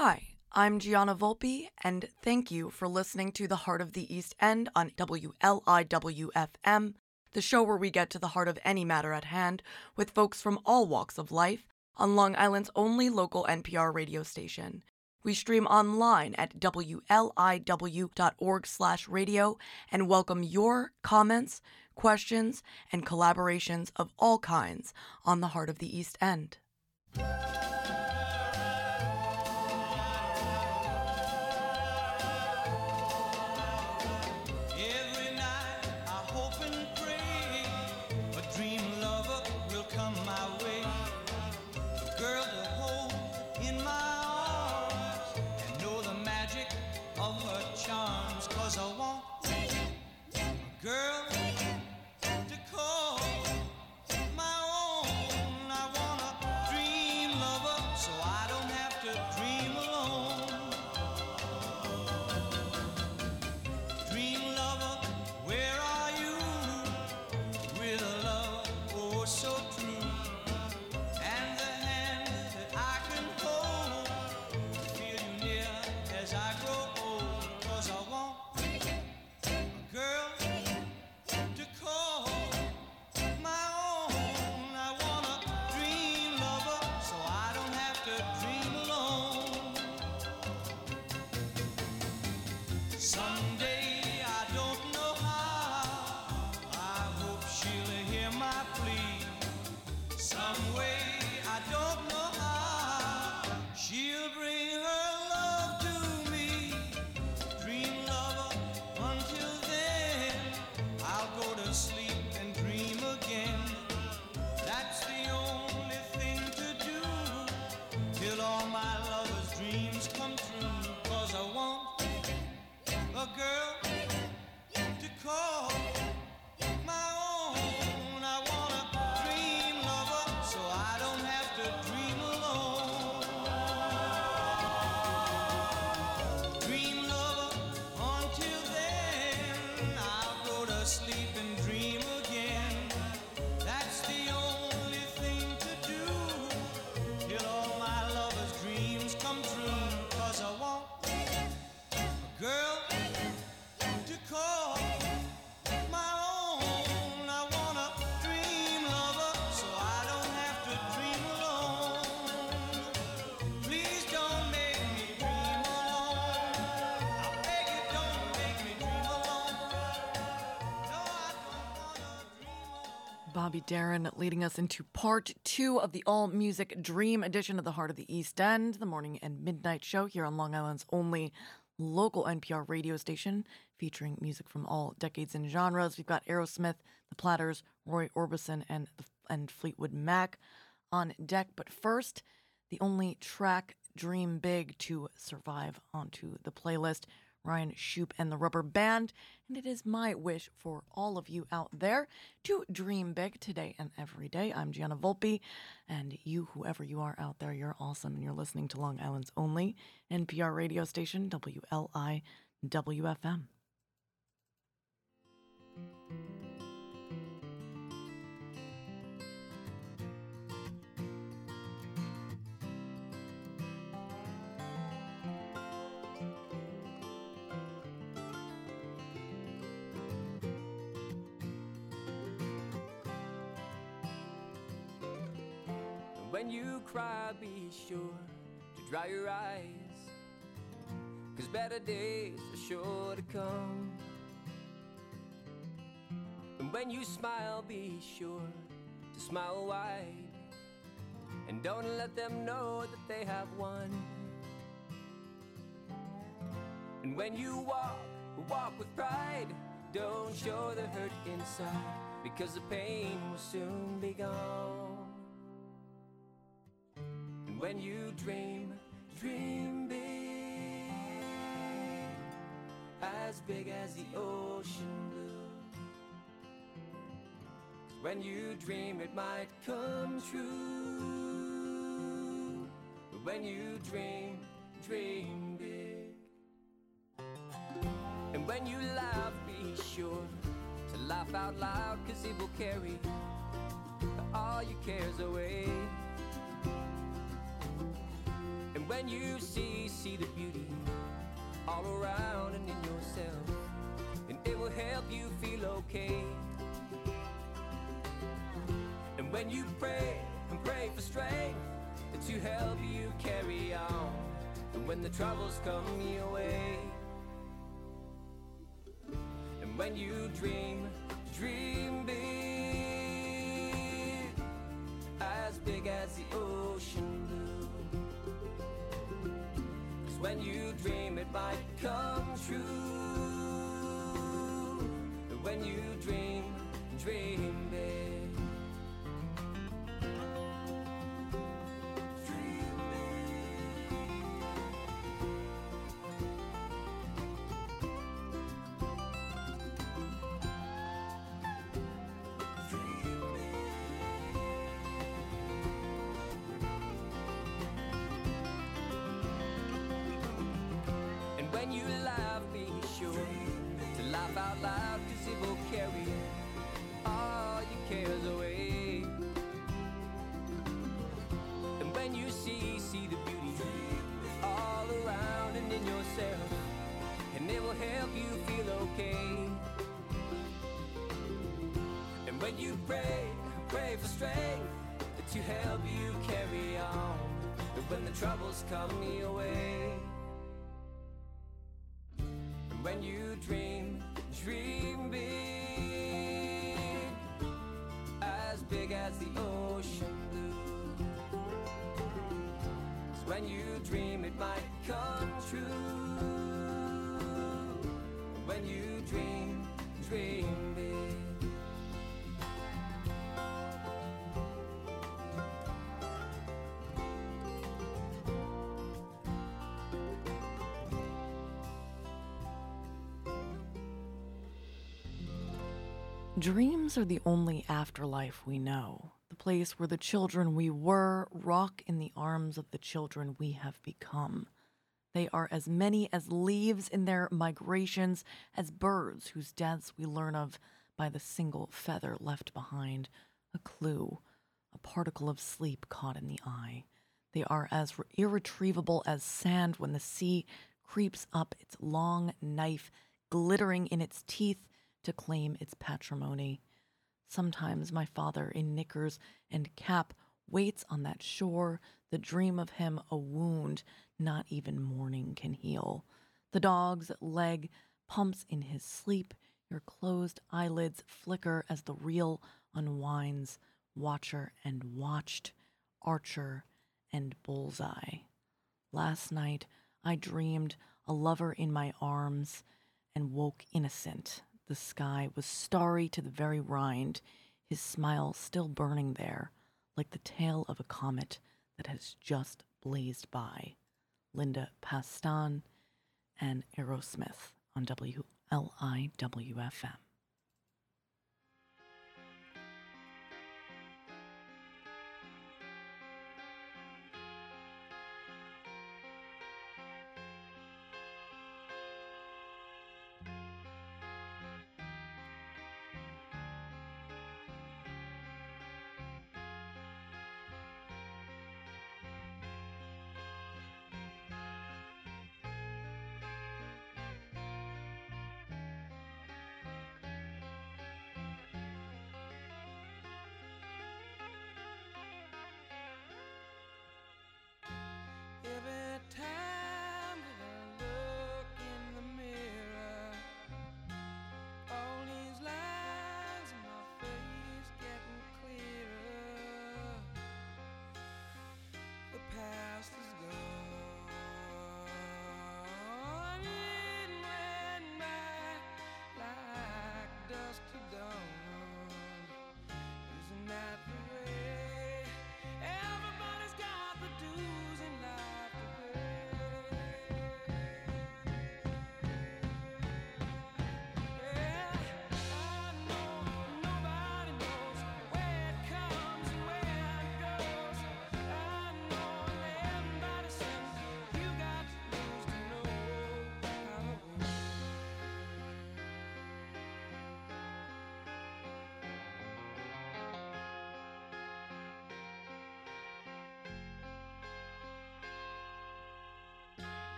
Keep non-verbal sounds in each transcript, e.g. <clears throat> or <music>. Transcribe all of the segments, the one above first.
Hi, I'm Gianna Volpe, and thank you for listening to The Heart of the East End on WLIWFM, the show where we get to the heart of any matter at hand with folks from all walks of life on Long Island's only local NPR radio station. We stream online at wliw.org/radio and welcome your comments, questions, and collaborations of all kinds on the Heart of the East End. Darin leading us into part two of the all music dream edition of the Heart of the East End, the morning and midnight show here on Long Island's only local NPR radio station featuring music from all decades and genres. We've got Aerosmith, The Platters, Roy Orbison, and and Fleetwood Mac on deck. But first, the only track Dream Big to survive onto the playlist. Ryan Shupe and the Rubber Band. And it is my wish for all of you out there to dream big today and every day. I'm Gianna Volpe, and you, whoever you are out there, you're awesome. And you're listening to Long Island's only NPR radio station, WLIWFM. When you cry, be sure to dry your eyes. Cause better days are sure to come. And when you smile, be sure to smile wide. And don't let them know that they have won. And when you walk, walk with pride. Don't show the hurt inside, because the pain will soon be gone. When you dream, dream big, as big as the ocean blue. When you dream, it might come true. When you dream, dream big. And when you laugh, be sure to laugh out loud, cause it will carry all your cares away. When you see, see the beauty all around and in yourself, and it will help you feel okay. And when you pray and pray for strength to help you carry on, and when the troubles come your way. And when you dream, dream big, as big as the ocean When you dream, it might come true. When you dream, dream big. When you dream, dream big. Dreams are the only afterlife we know, the place where the children we were rock in the arms of the children we have become. They are as many as leaves in their migrations, as birds whose deaths we learn of by the single feather left behind, a clue, a particle of sleep caught in the eye. They are as irretrievable as sand when the sea creeps up its long knife, glittering in its teeth to claim its patrimony. Sometimes my father, in knickers and cap, waits on that shore, the dream of him a wound not even mourning can heal. The dog's leg pumps in his sleep, your closed eyelids flicker as the reel unwinds, watcher and watched, archer and bullseye. Last night I dreamed a lover in my arms and woke innocent. The sky was starry to the very rind, his smile still burning there, like the tail of a comet that has just blazed by. Linda Pastan and Aerosmith on WLIWFM.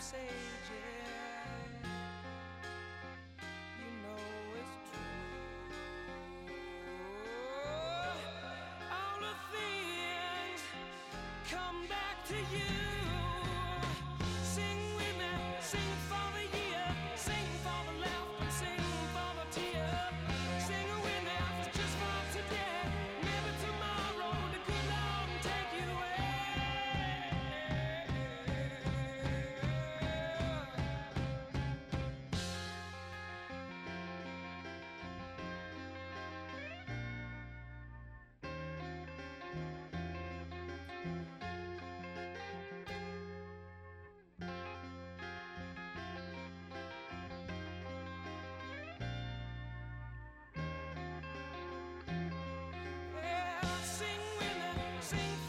Sage, yeah. You know it's true. All the things come back to you. Sing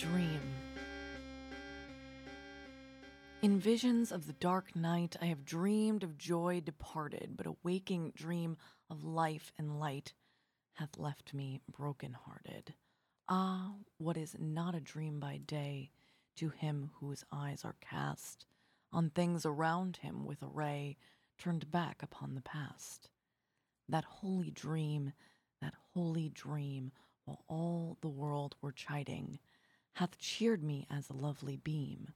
dream. In visions of the dark night, I have dreamed of joy departed, but a waking dream of life and light hath left me broken-hearted. Ah, what is not a dream by day to him whose eyes are cast on things around him with a ray turned back upon the past? That holy dream, that holy dream, while all the world were chiding, hath cheered me as a lovely beam,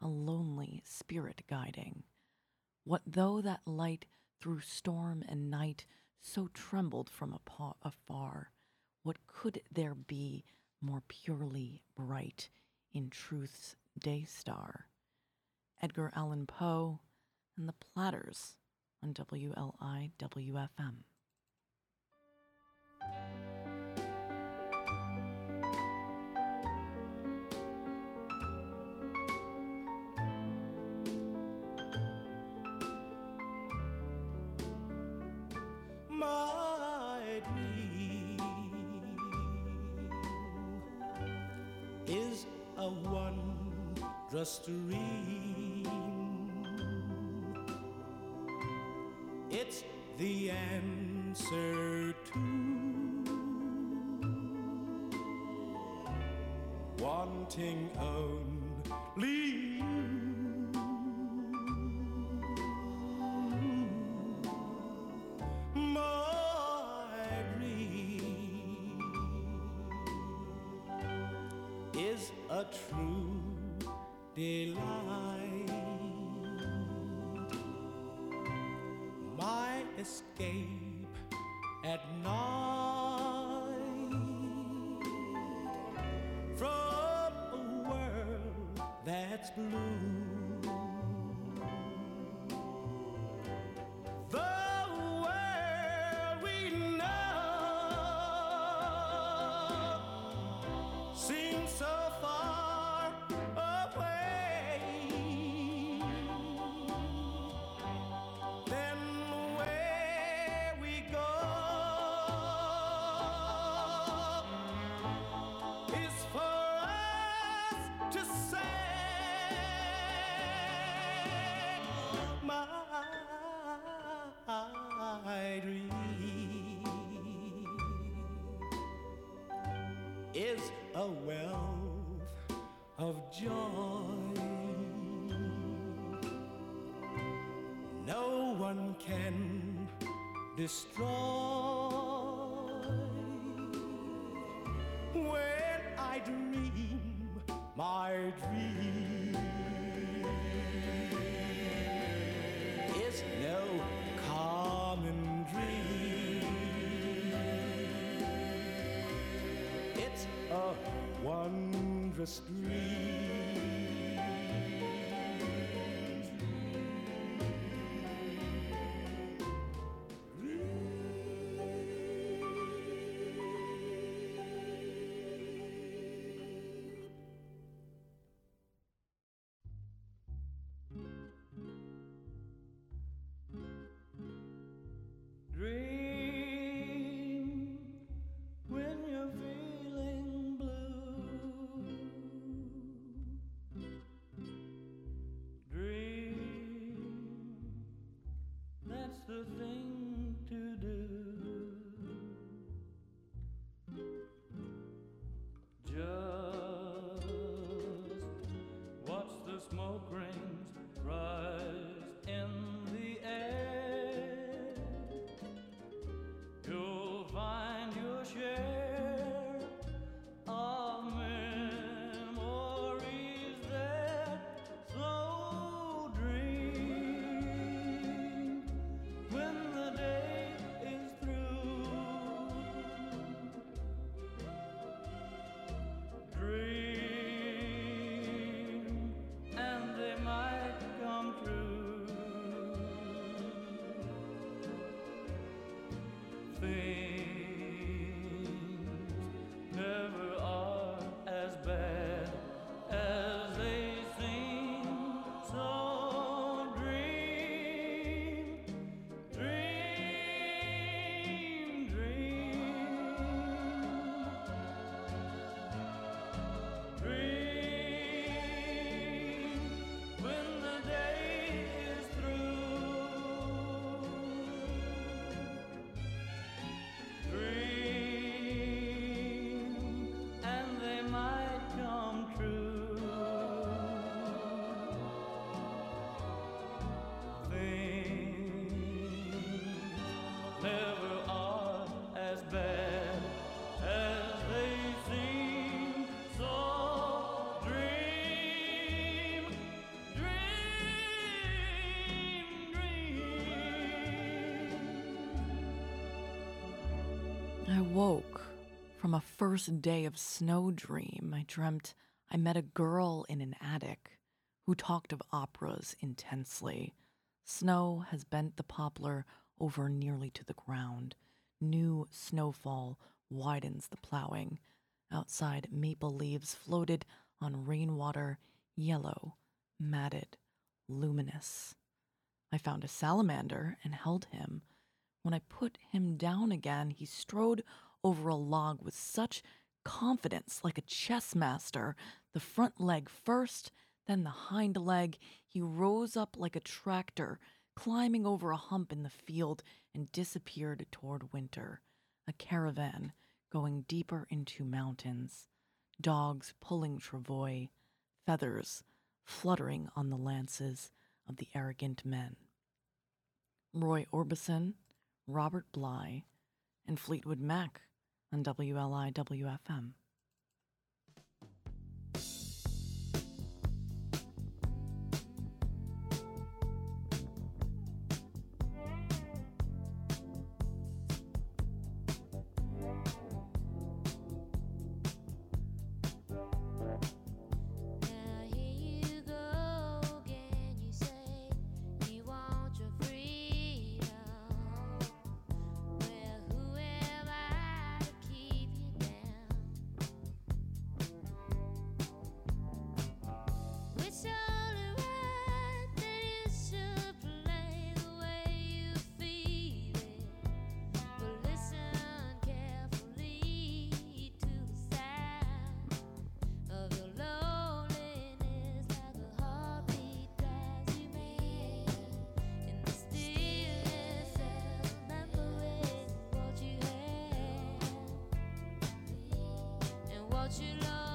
a lonely spirit guiding. What though that light through storm and night so trembled from afar? What could there be more purely bright in truth's day star? Edgar Allan Poe and the Platters on WLI a wondrous dream. It's the answer to wanting only destroy when I dream my dream is no common dream. It's a wondrous dream. That's dream. I woke from a first day of snow dream. I dreamt I met a girl in an attic who talked of operas intensely. Snow has bent the poplar over nearly to the ground. New snowfall widens the plowing. Outside, maple leaves floated on rainwater, yellow, matted, luminous. I found a salamander and held him. When I put him down again, he strode over a log with such confidence, like a chess master, the front leg first, then the hind leg. He rose up like a tractor, climbing over a hump in the field, and disappeared toward winter. A caravan going deeper into mountains, dogs pulling travois, feathers fluttering on the lances of the arrogant men. Roy Orbison, Robert Bly, and Fleetwood Mac on WLI you love.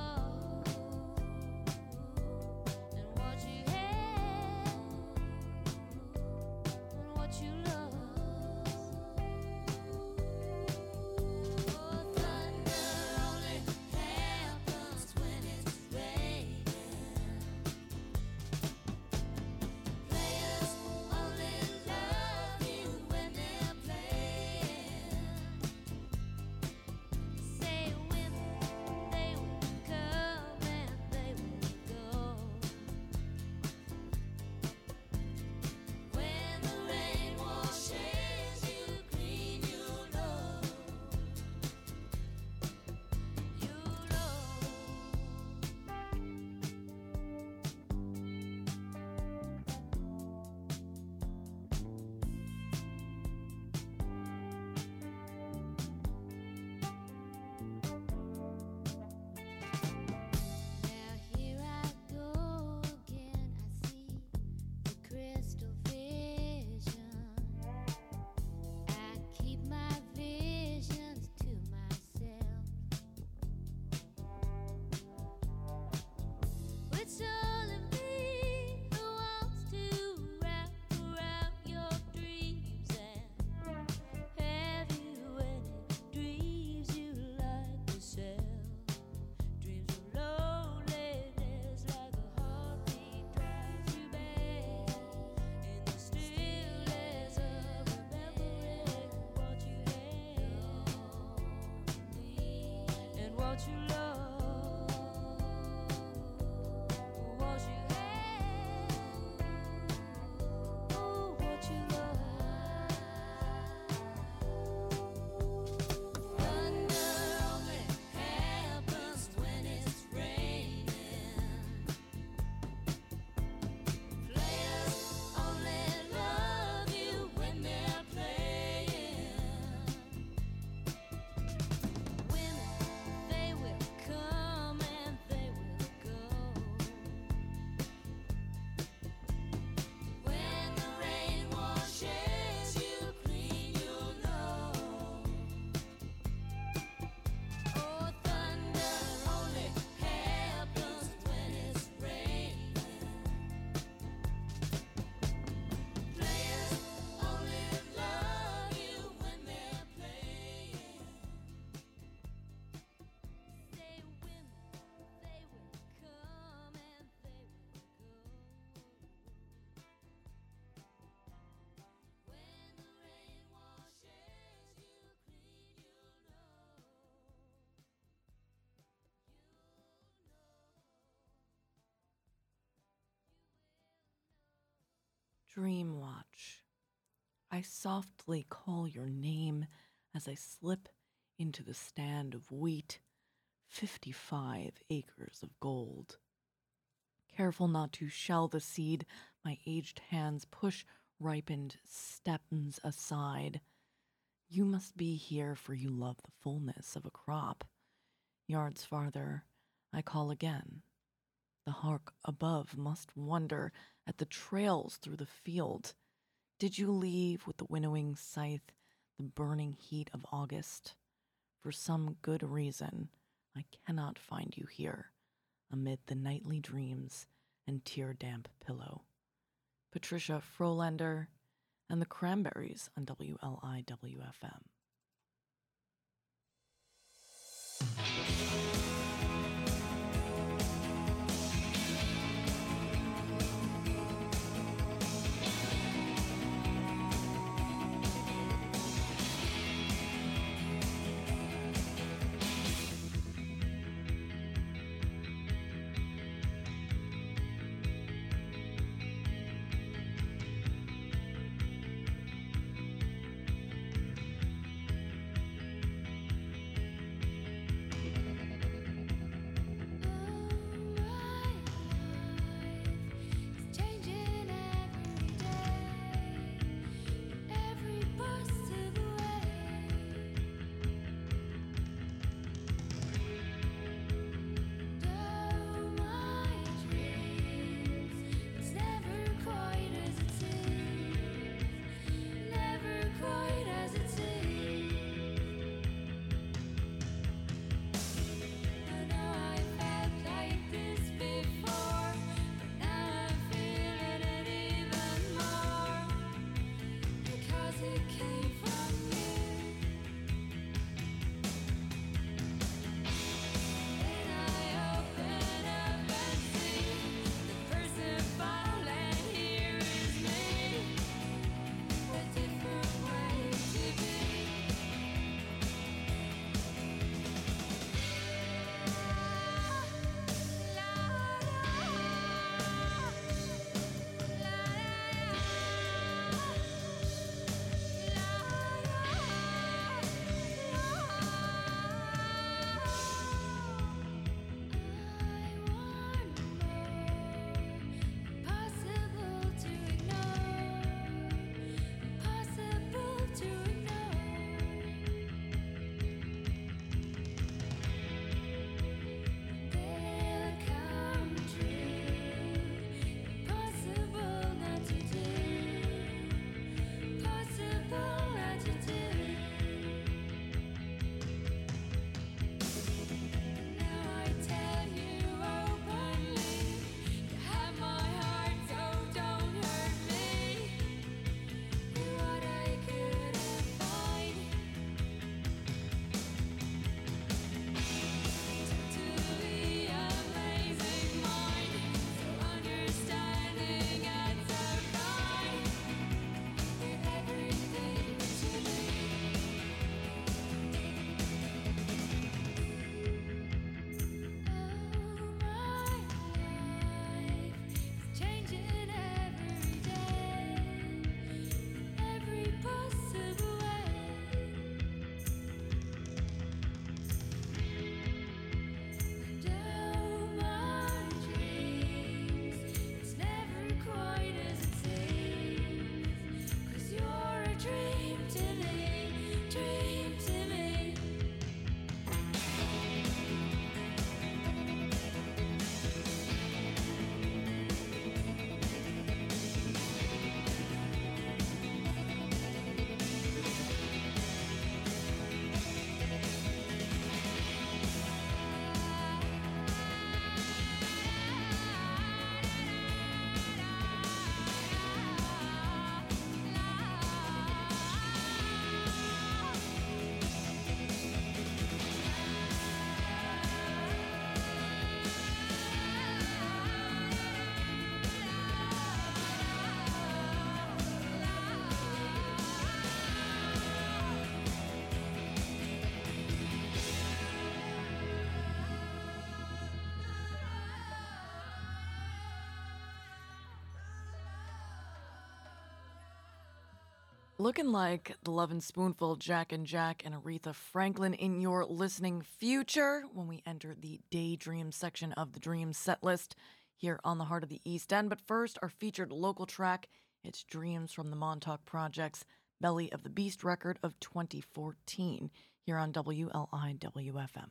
What you Dream Watch. I softly call your name as I slip into the stand of wheat, 55 acres of gold. Careful not to shell the seed, my aged hands push ripened stems aside. You must be here, for you love the fullness of a crop. Yards farther, I call again. The hark above must wonder at the trails through the field. Did you leave with the winnowing scythe the burning heat of August? For some good reason, I cannot find you here amid the nightly dreams and tear damp pillow. Patricia Frolander and the Cranberries on WLIWFM. Looking like the Lovin' Spoonful, Jack and Jack, and Aretha Franklin in your listening future when we enter the Daydream section of the Dream set list here on the Heart of the East End. But first, our featured local track. It's Dreams from the Montauk Project's Belly of the Beast record of 2014 here on WLIWFM.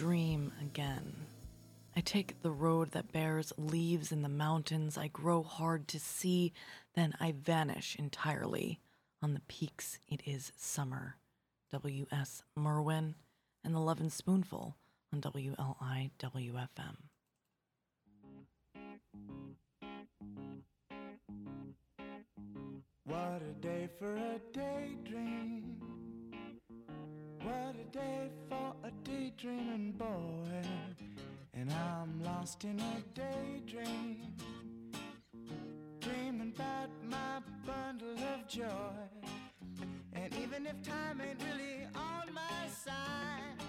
Dream again. I take the road that bears leaves in the mountains. I grow hard to see, then I vanish entirely. On the peaks, it is summer. W.S. Merwin and the Lovin' Spoonful on WLIWFM. Lost in a daydream. Dreaming about my bundle of joy. And even if time ain't really on my side,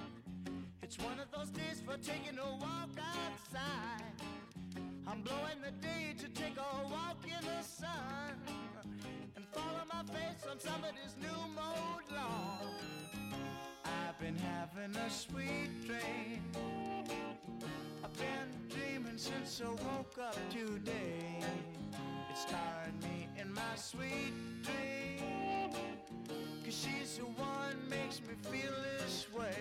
it's one of those days for taking a walk outside. I'm blowing the day to take a walk in the sun and follow my face on somebody's new mode lawn. I've been having a sweet dream. I've been dreaming since I woke up today. It's starred me in my sweet dream. Cause she's the one makes me feel this way.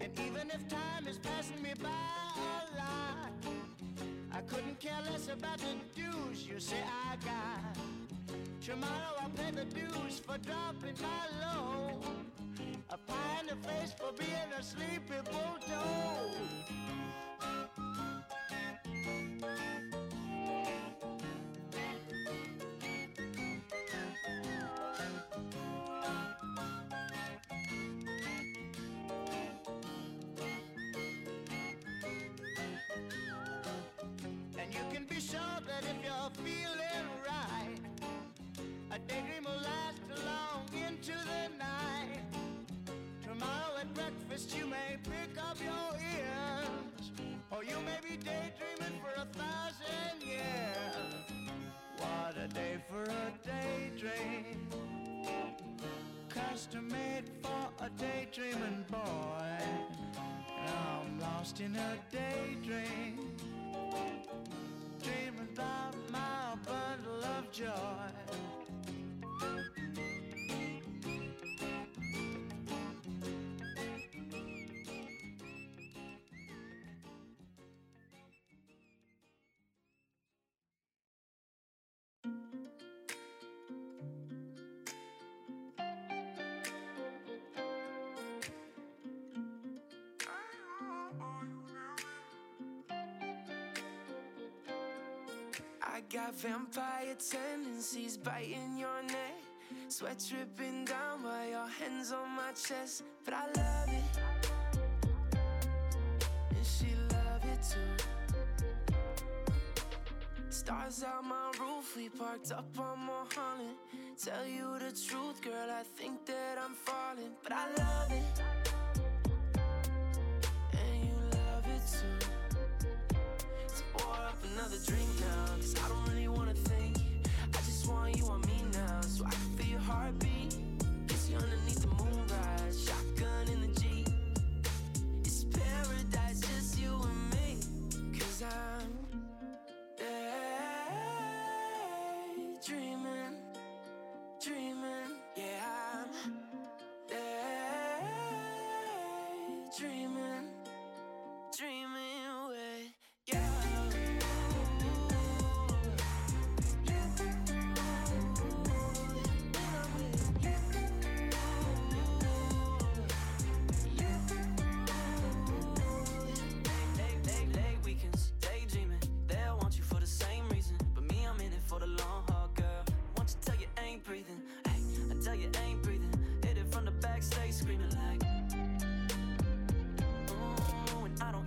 And even if time is passing me by a lot, I couldn't care less about the dues you say I got. Tomorrow I'll pay the dues for dropping my load. A pie in the face for being a sleepy bulldog. And you can be sure that if you're feeling right, a daydream will last long into the. Tomorrow at breakfast you may pick up your ears, or you may be daydreaming for a thousand years. What a day for a daydream, custom made for a daydreaming boy. I'm lost in a daydream dreaming about my bundle of joy. Got vampire tendencies biting your neck. Sweat dripping down while your hands on my chest. But I love it. And she love it too. Stars out my roof, we parked up on Mulholland. Tell you the truth, girl, I think that I'm falling. But I love it. Another drink now. Cause I don't really wanna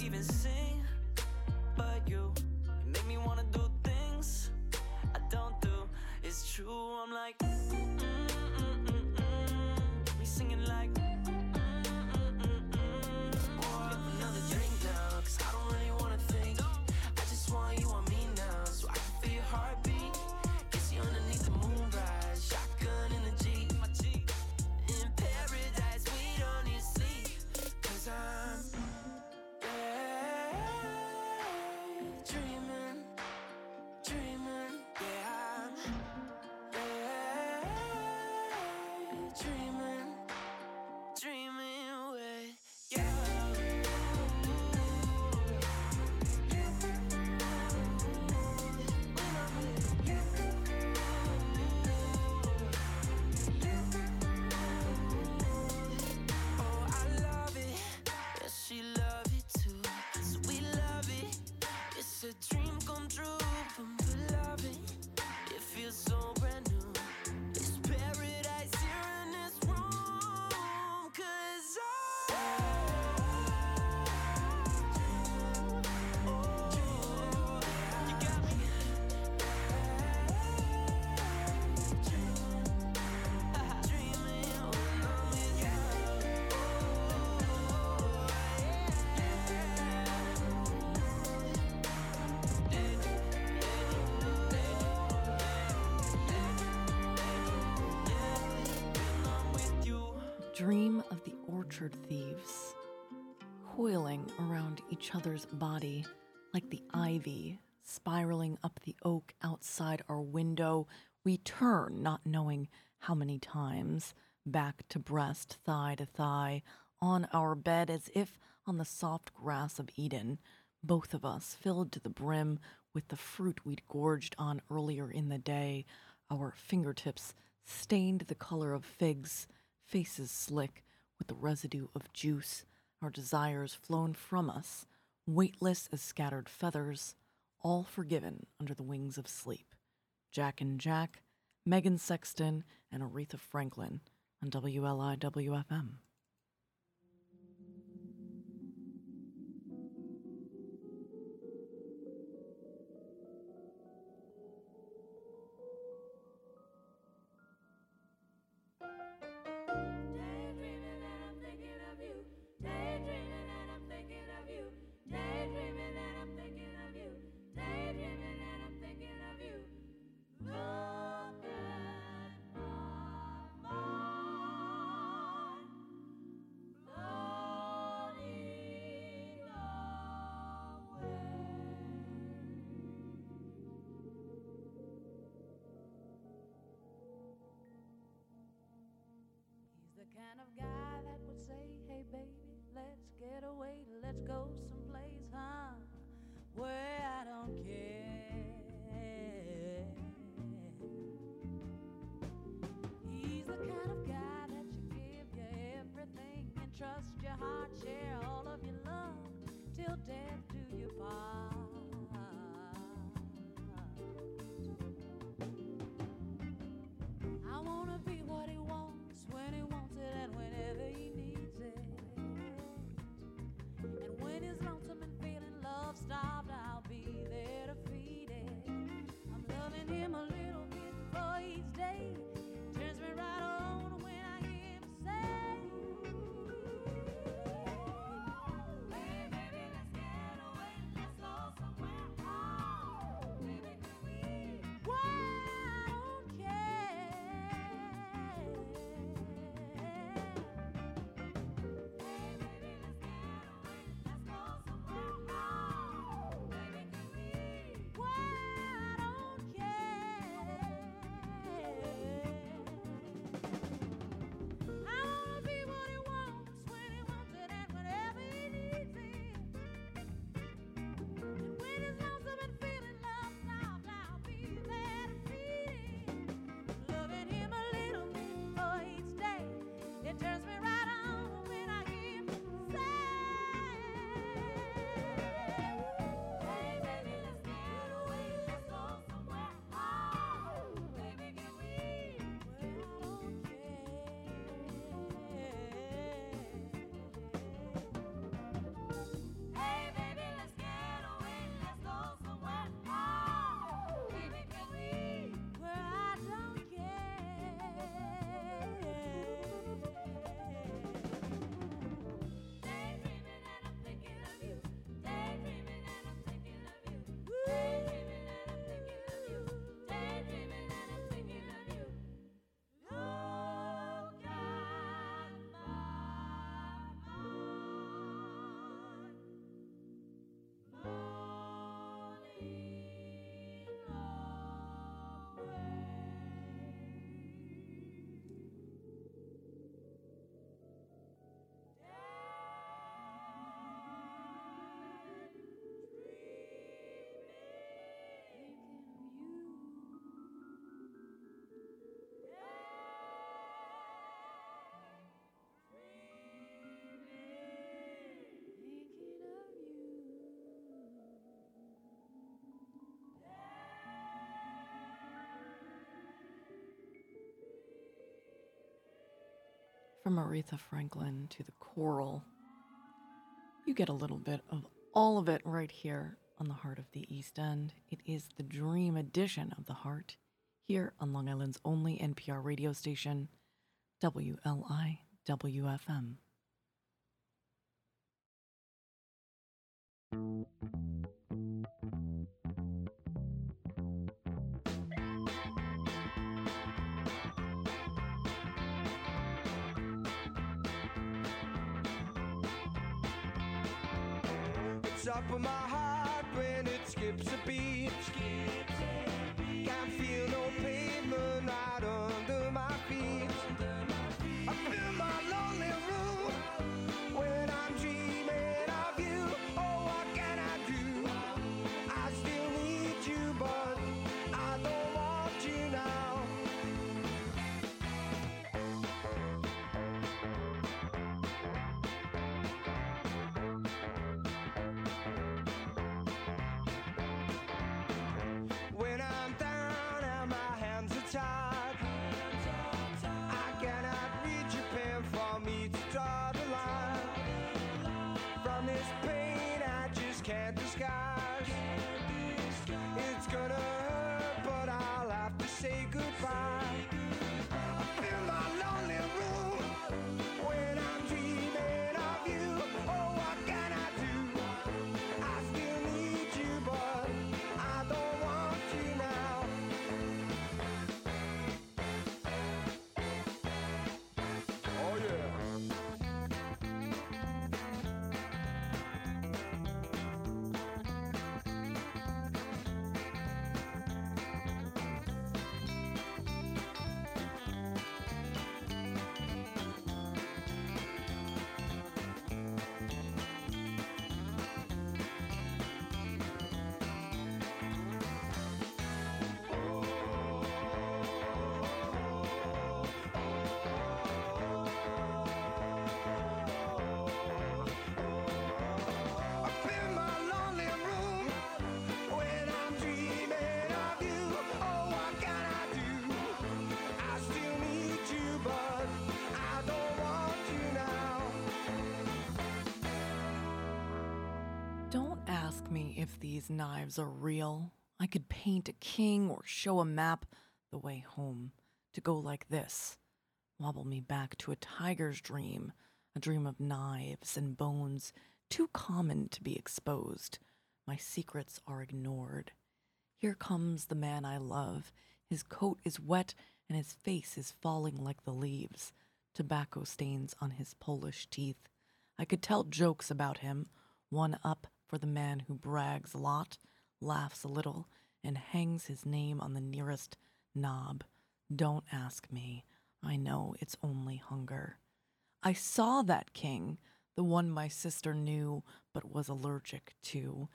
even sing. Dream of the orchard thieves, coiling around each other's body like the ivy spiraling up the oak outside our window. We turn, not knowing how many times, back to breast, thigh to thigh, on our bed as if on the soft grass of Eden, both of us filled to the brim with the fruit we'd gorged on earlier in the day, our fingertips stained the color of figs, faces slick with the residue of juice, our desires flown from us, weightless as scattered feathers, all forgiven under the wings of sleep. Jack and Jack, Megan Sexton, and Aretha Franklin on WLIWFM. Kind of guy From Aretha Franklin to the choral. You get a little bit of all of it right here on the Heart of the East End. It is the dream edition of the Heart here on Long Island's only NPR radio station, WLIWFM. My ask me if these knives are real. I could paint a king or show a map the way home to go like this. Wobble me back to a tiger's dream, a dream of knives and bones, too common to be exposed. My secrets are ignored. Here comes the man I love. His coat is wet and his face is falling like the leaves. Tobacco stains on his Polish teeth. I could tell jokes about him, one up for the man who brags a lot, laughs a little, and hangs his name on the nearest knob. Don't ask me. I know it's only hunger. I saw that king, the one my sister knew but was allergic to.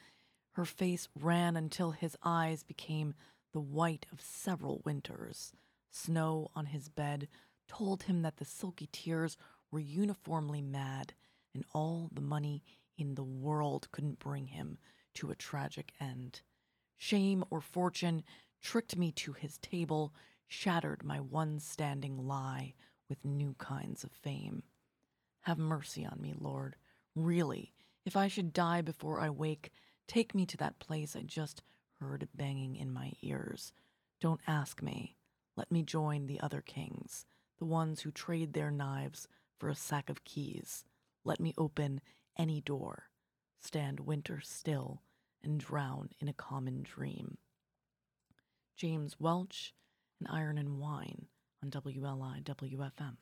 Her face ran until his eyes became the white of several winters. Snow on his bed told him that the silky tears were uniformly mad, and all the money in the world couldn't bring him to a tragic end. Shame or fortune tricked me to his table, shattered my one standing lie with new kinds of fame. Have mercy on me, Lord. Really, if I should die before I wake, take me to that place I just heard banging in my ears. Don't ask me. Let me join the other kings, the ones who trade their knives for a sack of keys. Let me open any door, stand winter still, and drown in a common dream. James Welch and Iron and Wine on WLI WFM.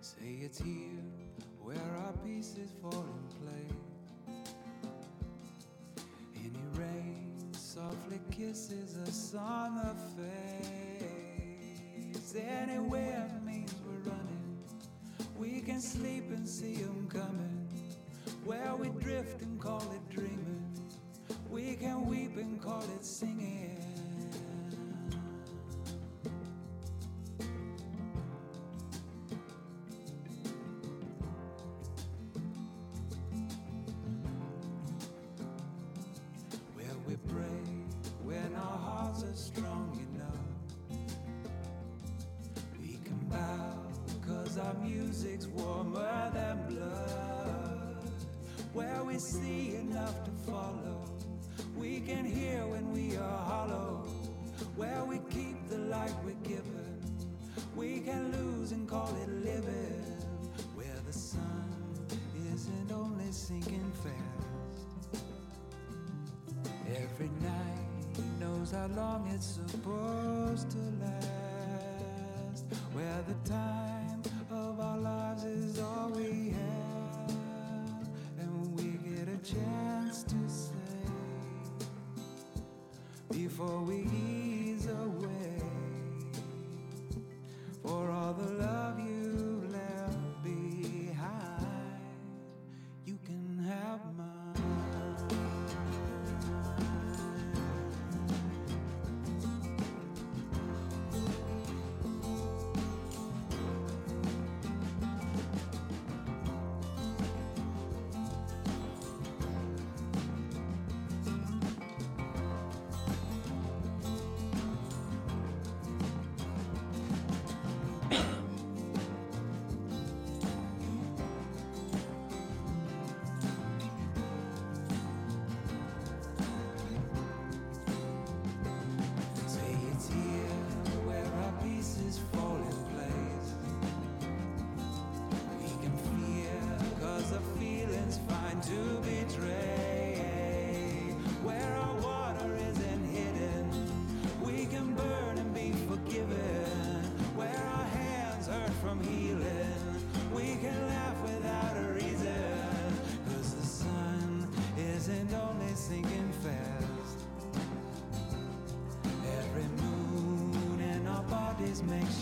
Say it's here where our pieces fall in softly kisses us on the face. Anywhere means we're running. We can sleep and see 'em coming. Where we drift and call it dreaming. We can weep and call it singing.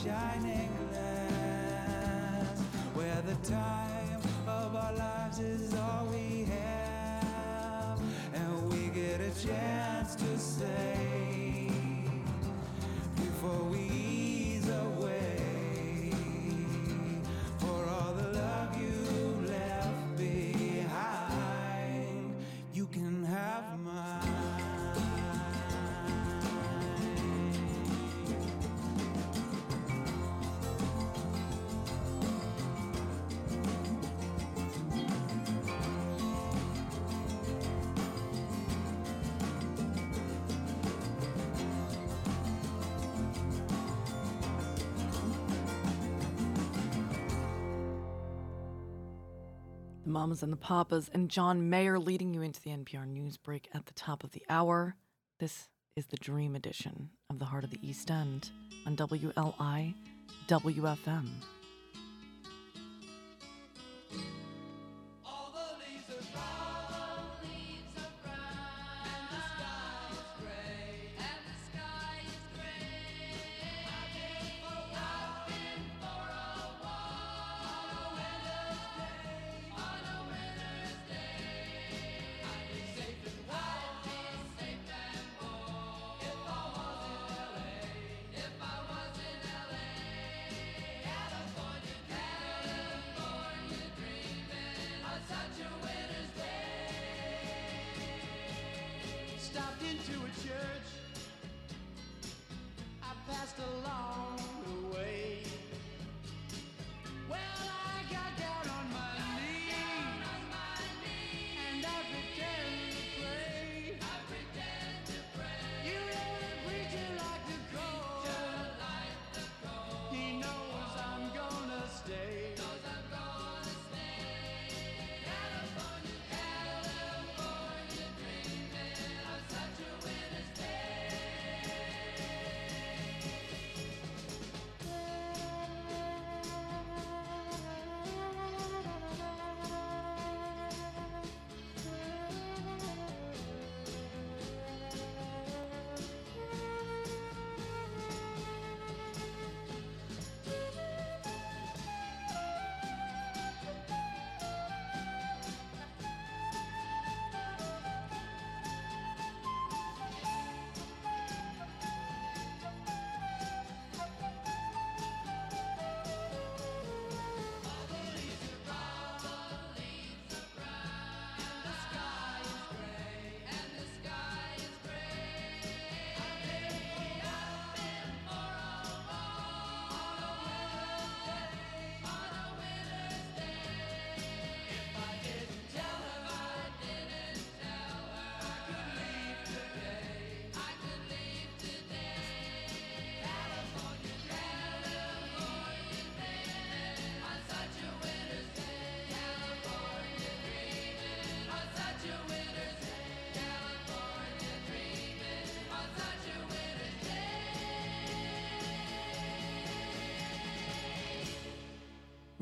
shining land where the time of our lives is mamas and the papas, and John Mayer leading you into the NPR news break at the top of the hour. This is the Dream Edition of the Heart of the East End on WLI WFM.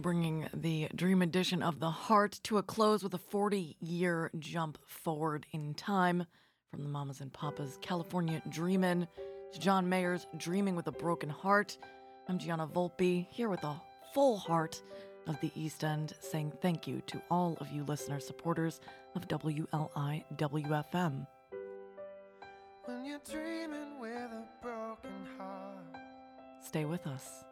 Bringing the Dream Edition of the Heart to a close with a 40 year jump forward in time from the Mamas and Papas California Dreamin' to John Mayer's Dreaming with a Broken Heart. I'm Gianna Volpe here with a full heart of the East End saying thank you to all of you listener supporters of WLI WFM. When you're dreaming with a broken heart, Stay with us.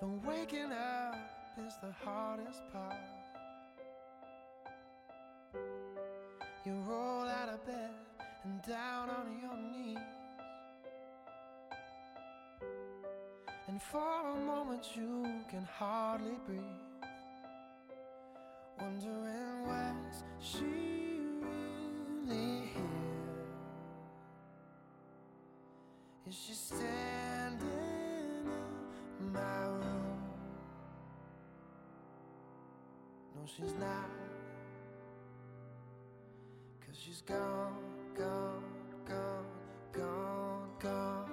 The waking up is the hardest part. You roll out of bed and down on your knees. And for a moment you can hardly breathe. Wondering where's she really here? Is she standing she's not. Cause she's gone, gone, gone, gone, gone.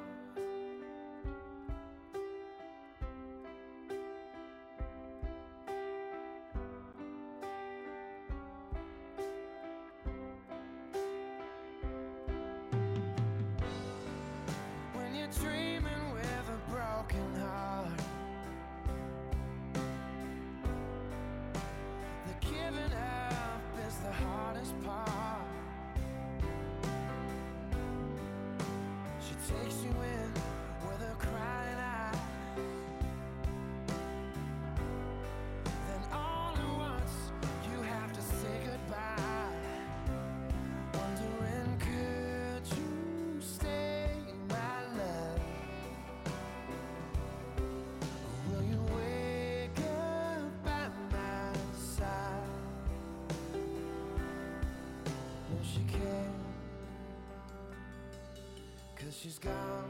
She's gone,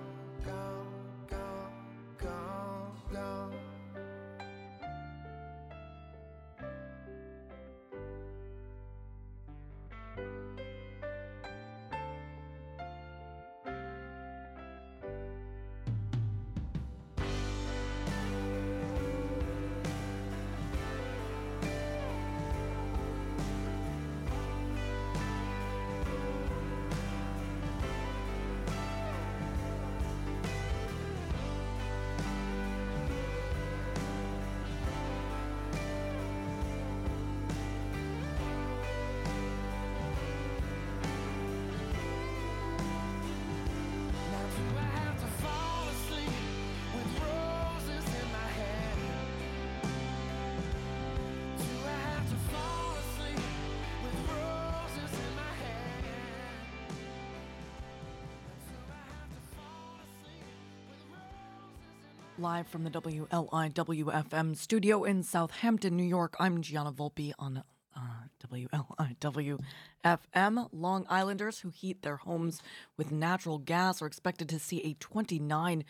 Live from the WLIWFM studio in Southampton, New York, I'm Gianna Volpe on uh, WLIWFM. Long Islanders who heat their homes with natural gas are expected to see a 29%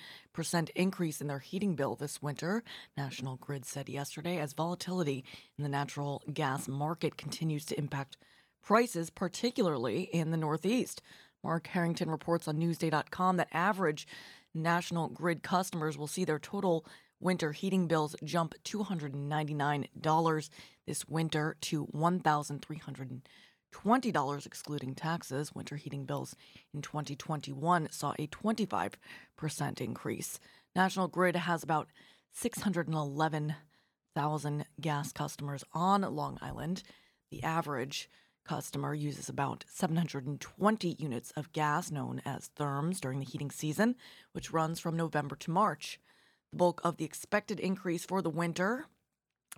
increase in their heating bill this winter, National Grid said yesterday, as volatility in the natural gas market continues to impact prices, particularly in the Northeast. Mark Harrington reports on Newsday.com that average National Grid customers will see their total winter heating bills jump $299 this winter to $1,320 excluding taxes. Winter heating bills in 2021 saw a 25% increase. National Grid has about 611,000 gas customers on Long Island. The average customer uses about 720 units of gas known as therms during the heating season, which runs from November to March. The bulk of the expected increase for the winter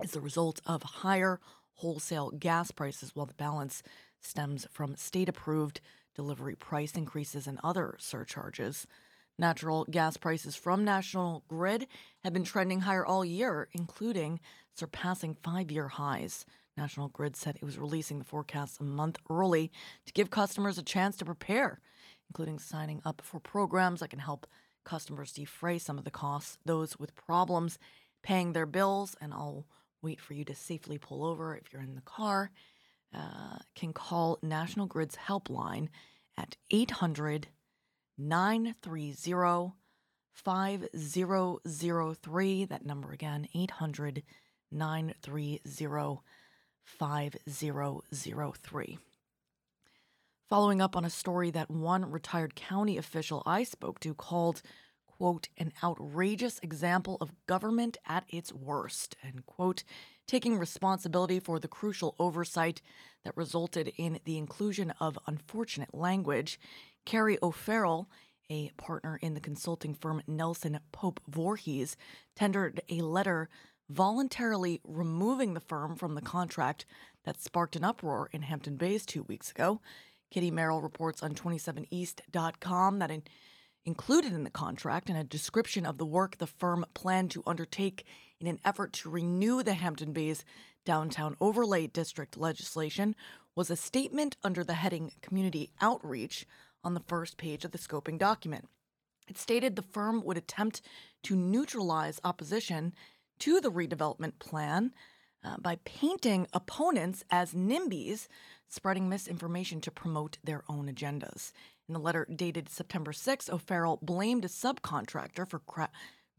is the result of higher wholesale gas prices, while the balance stems from state approved delivery price increases and other surcharges. Natural gas prices from National Grid have been trending higher all year, including surpassing five year highs. National Grid said it was releasing the forecast a month early to give customers a chance to prepare, including signing up for programs that can help customers defray some of the costs, those with problems paying their bills. And I'll wait for you to safely pull over if you're in the car. Uh, can call National Grid's helpline at 800 930 5003. That number again, 800 930 5003. Following up on a story that one retired county official I spoke to called, quote, an outrageous example of government at its worst, end quote, taking responsibility for the crucial oversight that resulted in the inclusion of unfortunate language. Carrie O'Farrell, a partner in the consulting firm Nelson Pope Voorhis, tendered a letter voluntarily removing the firm from the contract that sparked an uproar in Hampton Bays two weeks ago. Kitty Merrill reports on 27east.com that in, included in the contract and a description of the work the firm planned to undertake in an effort to renew the Hampton Bays Downtown Overlay District legislation was a statement under the heading Community Outreach on the first page of the scoping document. It stated the firm would attempt to neutralize opposition to the redevelopment plan uh, by painting opponents as NIMBYs, spreading misinformation to promote their own agendas. In the letter dated September 6, O'Farrell blamed a subcontractor for cra-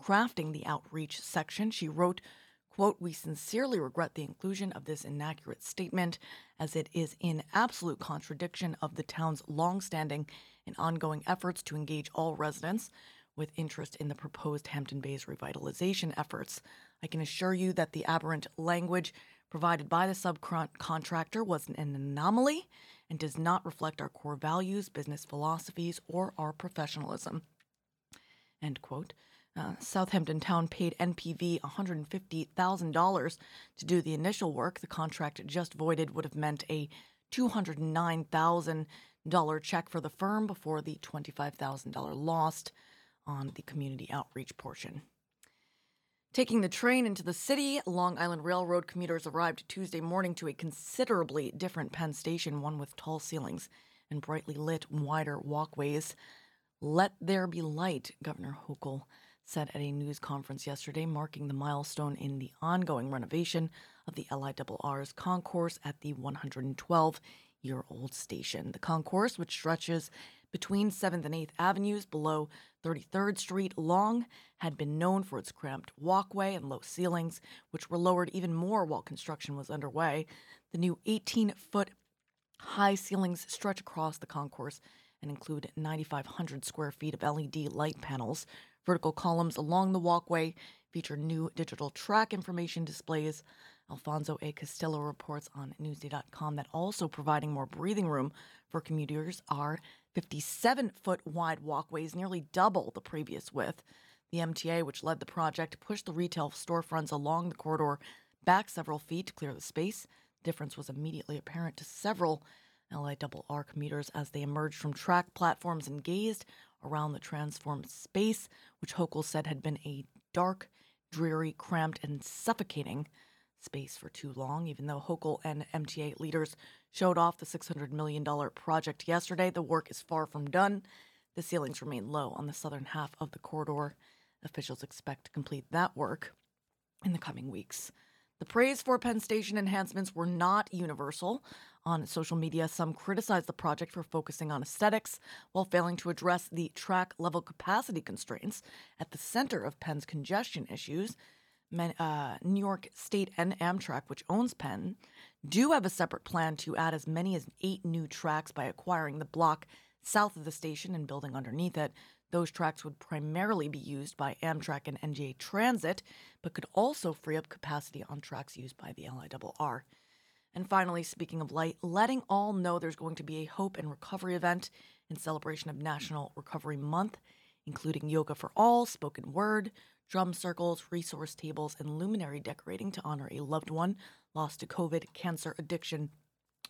crafting the outreach section. She wrote, quote, We sincerely regret the inclusion of this inaccurate statement as it is in absolute contradiction of the town's longstanding and ongoing efforts to engage all residents with interest in the proposed Hampton Bays revitalization efforts. I can assure you that the aberrant language provided by the subcontractor was an anomaly and does not reflect our core values, business philosophies, or our professionalism. End quote. Uh, Southampton Town paid NPV $150,000 to do the initial work. The contract just voided would have meant a $209,000 check for the firm before the $25,000 lost on the community outreach portion. Taking the train into the city, Long Island Railroad commuters arrived Tuesday morning to a considerably different Penn Station, one with tall ceilings and brightly lit, wider walkways. Let there be light, Governor Hochul said at a news conference yesterday, marking the milestone in the ongoing renovation of the LIRR's concourse at the 112 year old station. The concourse, which stretches between 7th and 8th Avenues below 33rd Street long, had been known for its cramped walkway and low ceilings, which were lowered even more while construction was underway. The new 18 foot high ceilings stretch across the concourse and include 9,500 square feet of LED light panels. Vertical columns along the walkway feature new digital track information displays. Alfonso A. Castillo reports on Newsday.com that also providing more breathing room for commuters are 57 foot wide walkways, nearly double the previous width. The MTA, which led the project, pushed the retail storefronts along the corridor back several feet to clear the space. The difference was immediately apparent to several LIRR commuters as they emerged from track platforms and gazed around the transformed space, which Hochul said had been a dark, dreary, cramped, and suffocating space for too long. Even though Hochul and MTA leaders showed off the $600 million project yesterday, the work is far from done. The ceilings remain low on the southern half of the corridor. Officials expect to complete that work in the coming weeks. The praise for Penn Station enhancements were not universal. On social media, some criticized the project for focusing on aesthetics while failing to address the track level capacity constraints at the center of Penn's congestion issues. Men, uh, New York State and Amtrak, which owns Penn, do have a separate plan to add as many as eight new tracks by acquiring the block south of the station and building underneath it. Those tracks would primarily be used by Amtrak and NJ Transit, but could also free up capacity on tracks used by the LIRR. And finally, speaking of light, letting all know there's going to be a hope and recovery event in celebration of National Recovery Month, including yoga for all, spoken word, drum circles, resource tables, and luminary decorating to honor a loved one lost to COVID, cancer, addiction,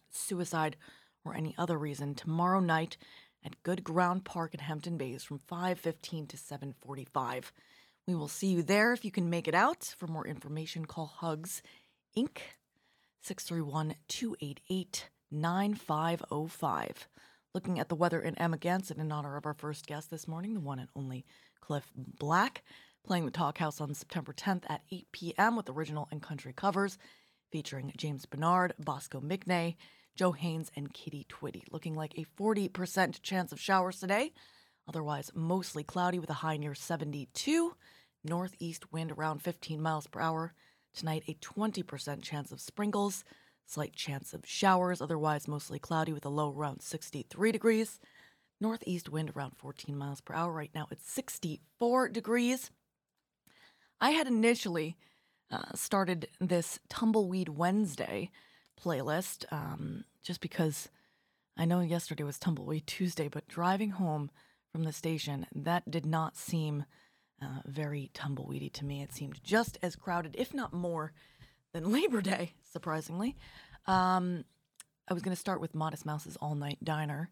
suicide, or any other reason tomorrow night at Good Ground Park in Hampton Bays from 5:15 to 7:45. We will see you there if you can make it out. For more information, call Hugs Inc. 631-288-9505. Looking at the weather in Amagansett in honor of our first guest this morning, the one and only Cliff Black, playing the Talk House on September 10th at 8 p.m. with original and country covers featuring James Bernard, Bosco Mignay, Joe Haynes, and Kitty Twitty. Looking like a 40% chance of showers today Otherwise, mostly cloudy with a high near 72. Northeast wind around 15 miles per hour. Tonight, a 20% chance of sprinkles, slight chance of showers. Otherwise, mostly cloudy with a low around 63 degrees. Northeast wind around 14 miles per hour. Right now, it's 64 degrees. I had initially uh, started this Tumbleweed Wednesday playlist um, just because I know yesterday was Tumbleweed Tuesday, but driving home from the station, that did not seem uh, very tumbleweedy to me. It seemed just as crowded, if not more, than <laughs> Labor Day, surprisingly. Um, I was going to start with Modest Mouse's All Night Diner,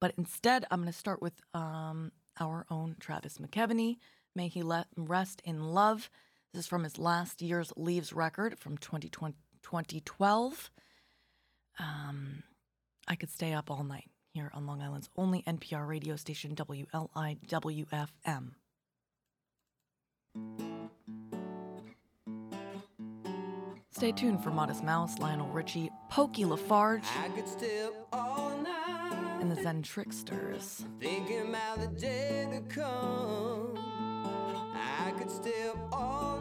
but instead I'm going to start with um, our own Travis McKevany. May he let rest in love. This is from his last year's Leaves record from 2020, 2012. Um, I could stay up all night here on Long Island's only NPR radio station, WLIWFM. Stay tuned for Modest Mouse, Lionel Richie, Pokey LaFarge, I could stay up all night and the Zen Tricksters. thinking about the day to come. I could stay all night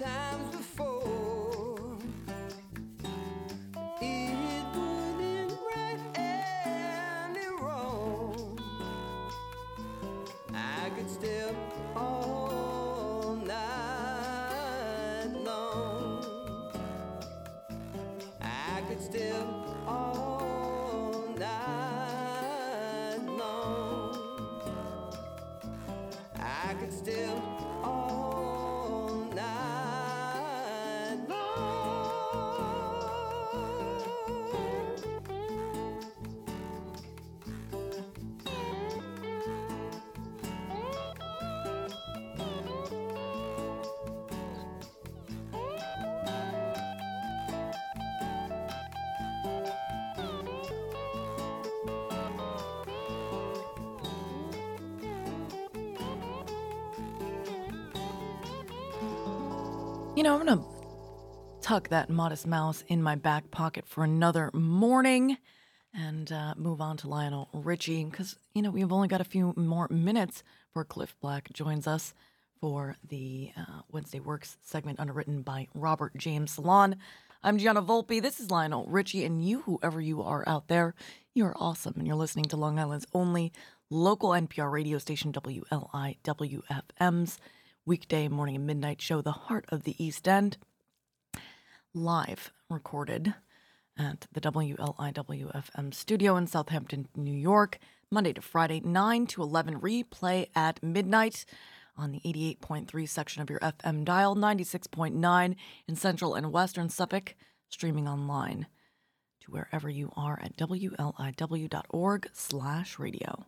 times before. It wouldn't right any wrong. I could stay up all night long. I could stay You know, I'm going to tuck that modest mouse in my back pocket for another morning and uh, move on to Lionel Richie because, you know, we've only got a few more minutes before Cliff Black joins us for the uh, Wednesday Works segment underwritten by Robert James Salon. I'm Gianna Volpe. This is Lionel Richie, and you, whoever you are out there, you are awesome. And you're listening to Long Island's only local NPR radio station, WLIWFM's weekday morning and midnight show, The Heart of the East End, live recorded at the WLIWFM studio in Southampton, New York, Monday to Friday, 9 to 11, replay at midnight on the 88.3 section of your FM dial, 96.9 in central and western Suffolk, streaming online to wherever you are at wliw.org slash radio.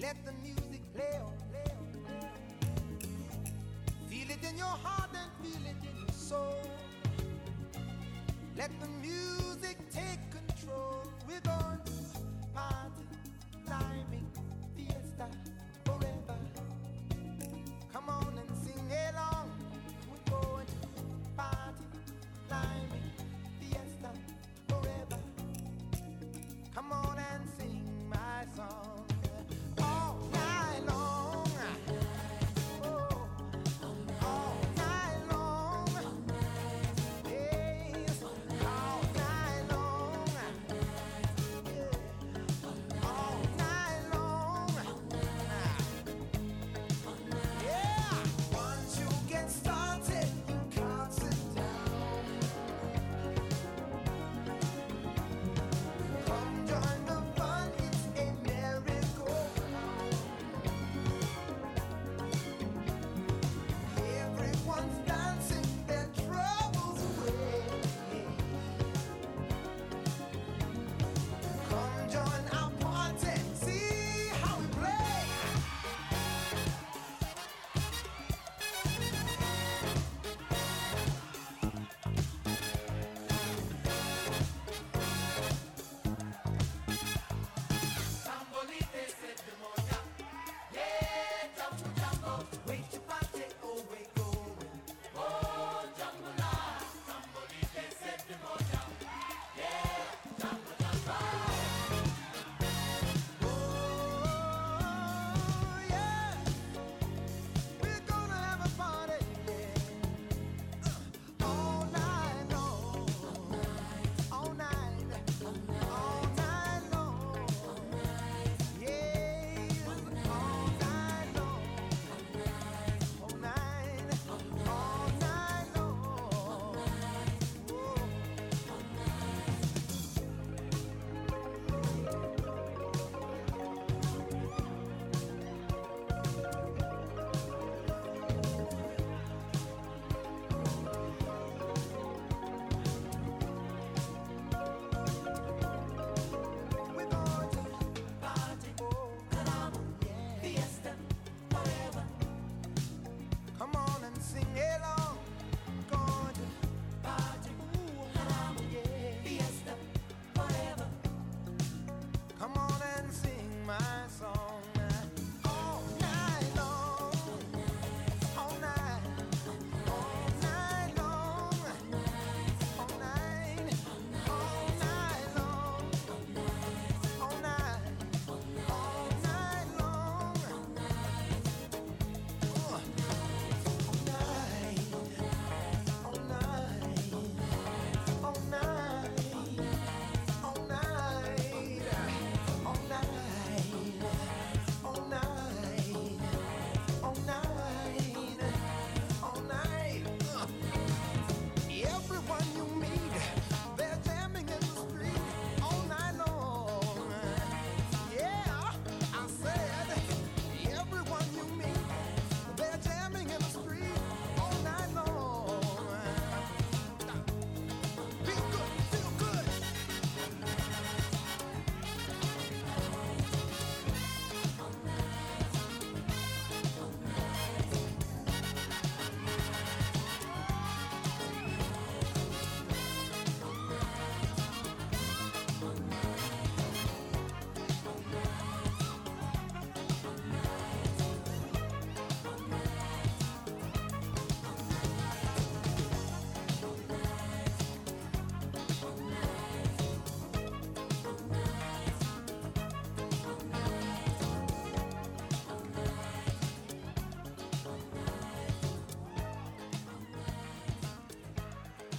Let the music play on. Feel it in your heart and feel it in your soul. Let the music take control. We're going to party, climbing.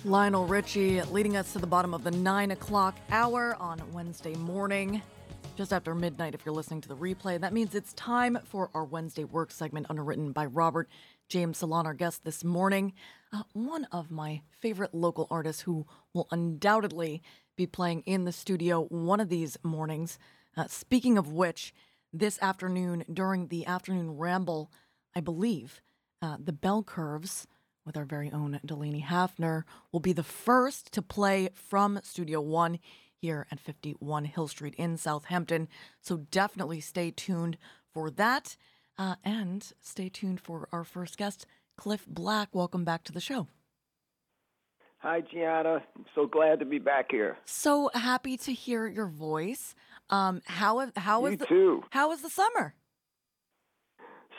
Lionel Richie leading us to the bottom of the nine o'clock hour on Wednesday morning, just after midnight. If you're listening to the replay, that means it's time for our Wednesday work segment underwritten by Robert James Salon, our guest this morning. Uh, one of my favorite local artists who will undoubtedly be playing in the studio one of these mornings. Uh, speaking of which, this afternoon during the afternoon ramble, I believe uh, the Bell Curves with our very own Delaney Hafner will be the first to play from Studio One here at 51 Hill Street in Southampton. So definitely stay tuned for that. Uh, and stay tuned for our first guest, Cliff Black. Welcome back to the show. Hi, Gianna. I'm so glad to be back here. So happy to hear your voice. Um, how how was the too. how was the summer?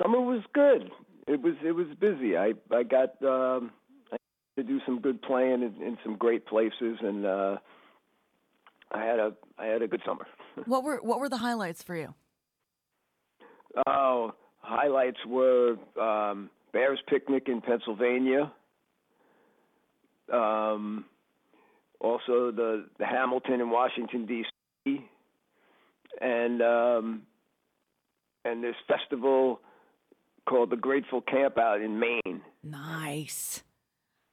Summer was good. It was it was busy. I I got um, I to do some good playing in, in some great places, and uh, I had a I had a good summer. <laughs> What were what were the highlights for you? Oh, highlights were um, Bears Picnic in Pennsylvania. Um, also the, the Hamilton in Washington D.C. and um, and this festival called the Grateful Camp out in Maine. Nice.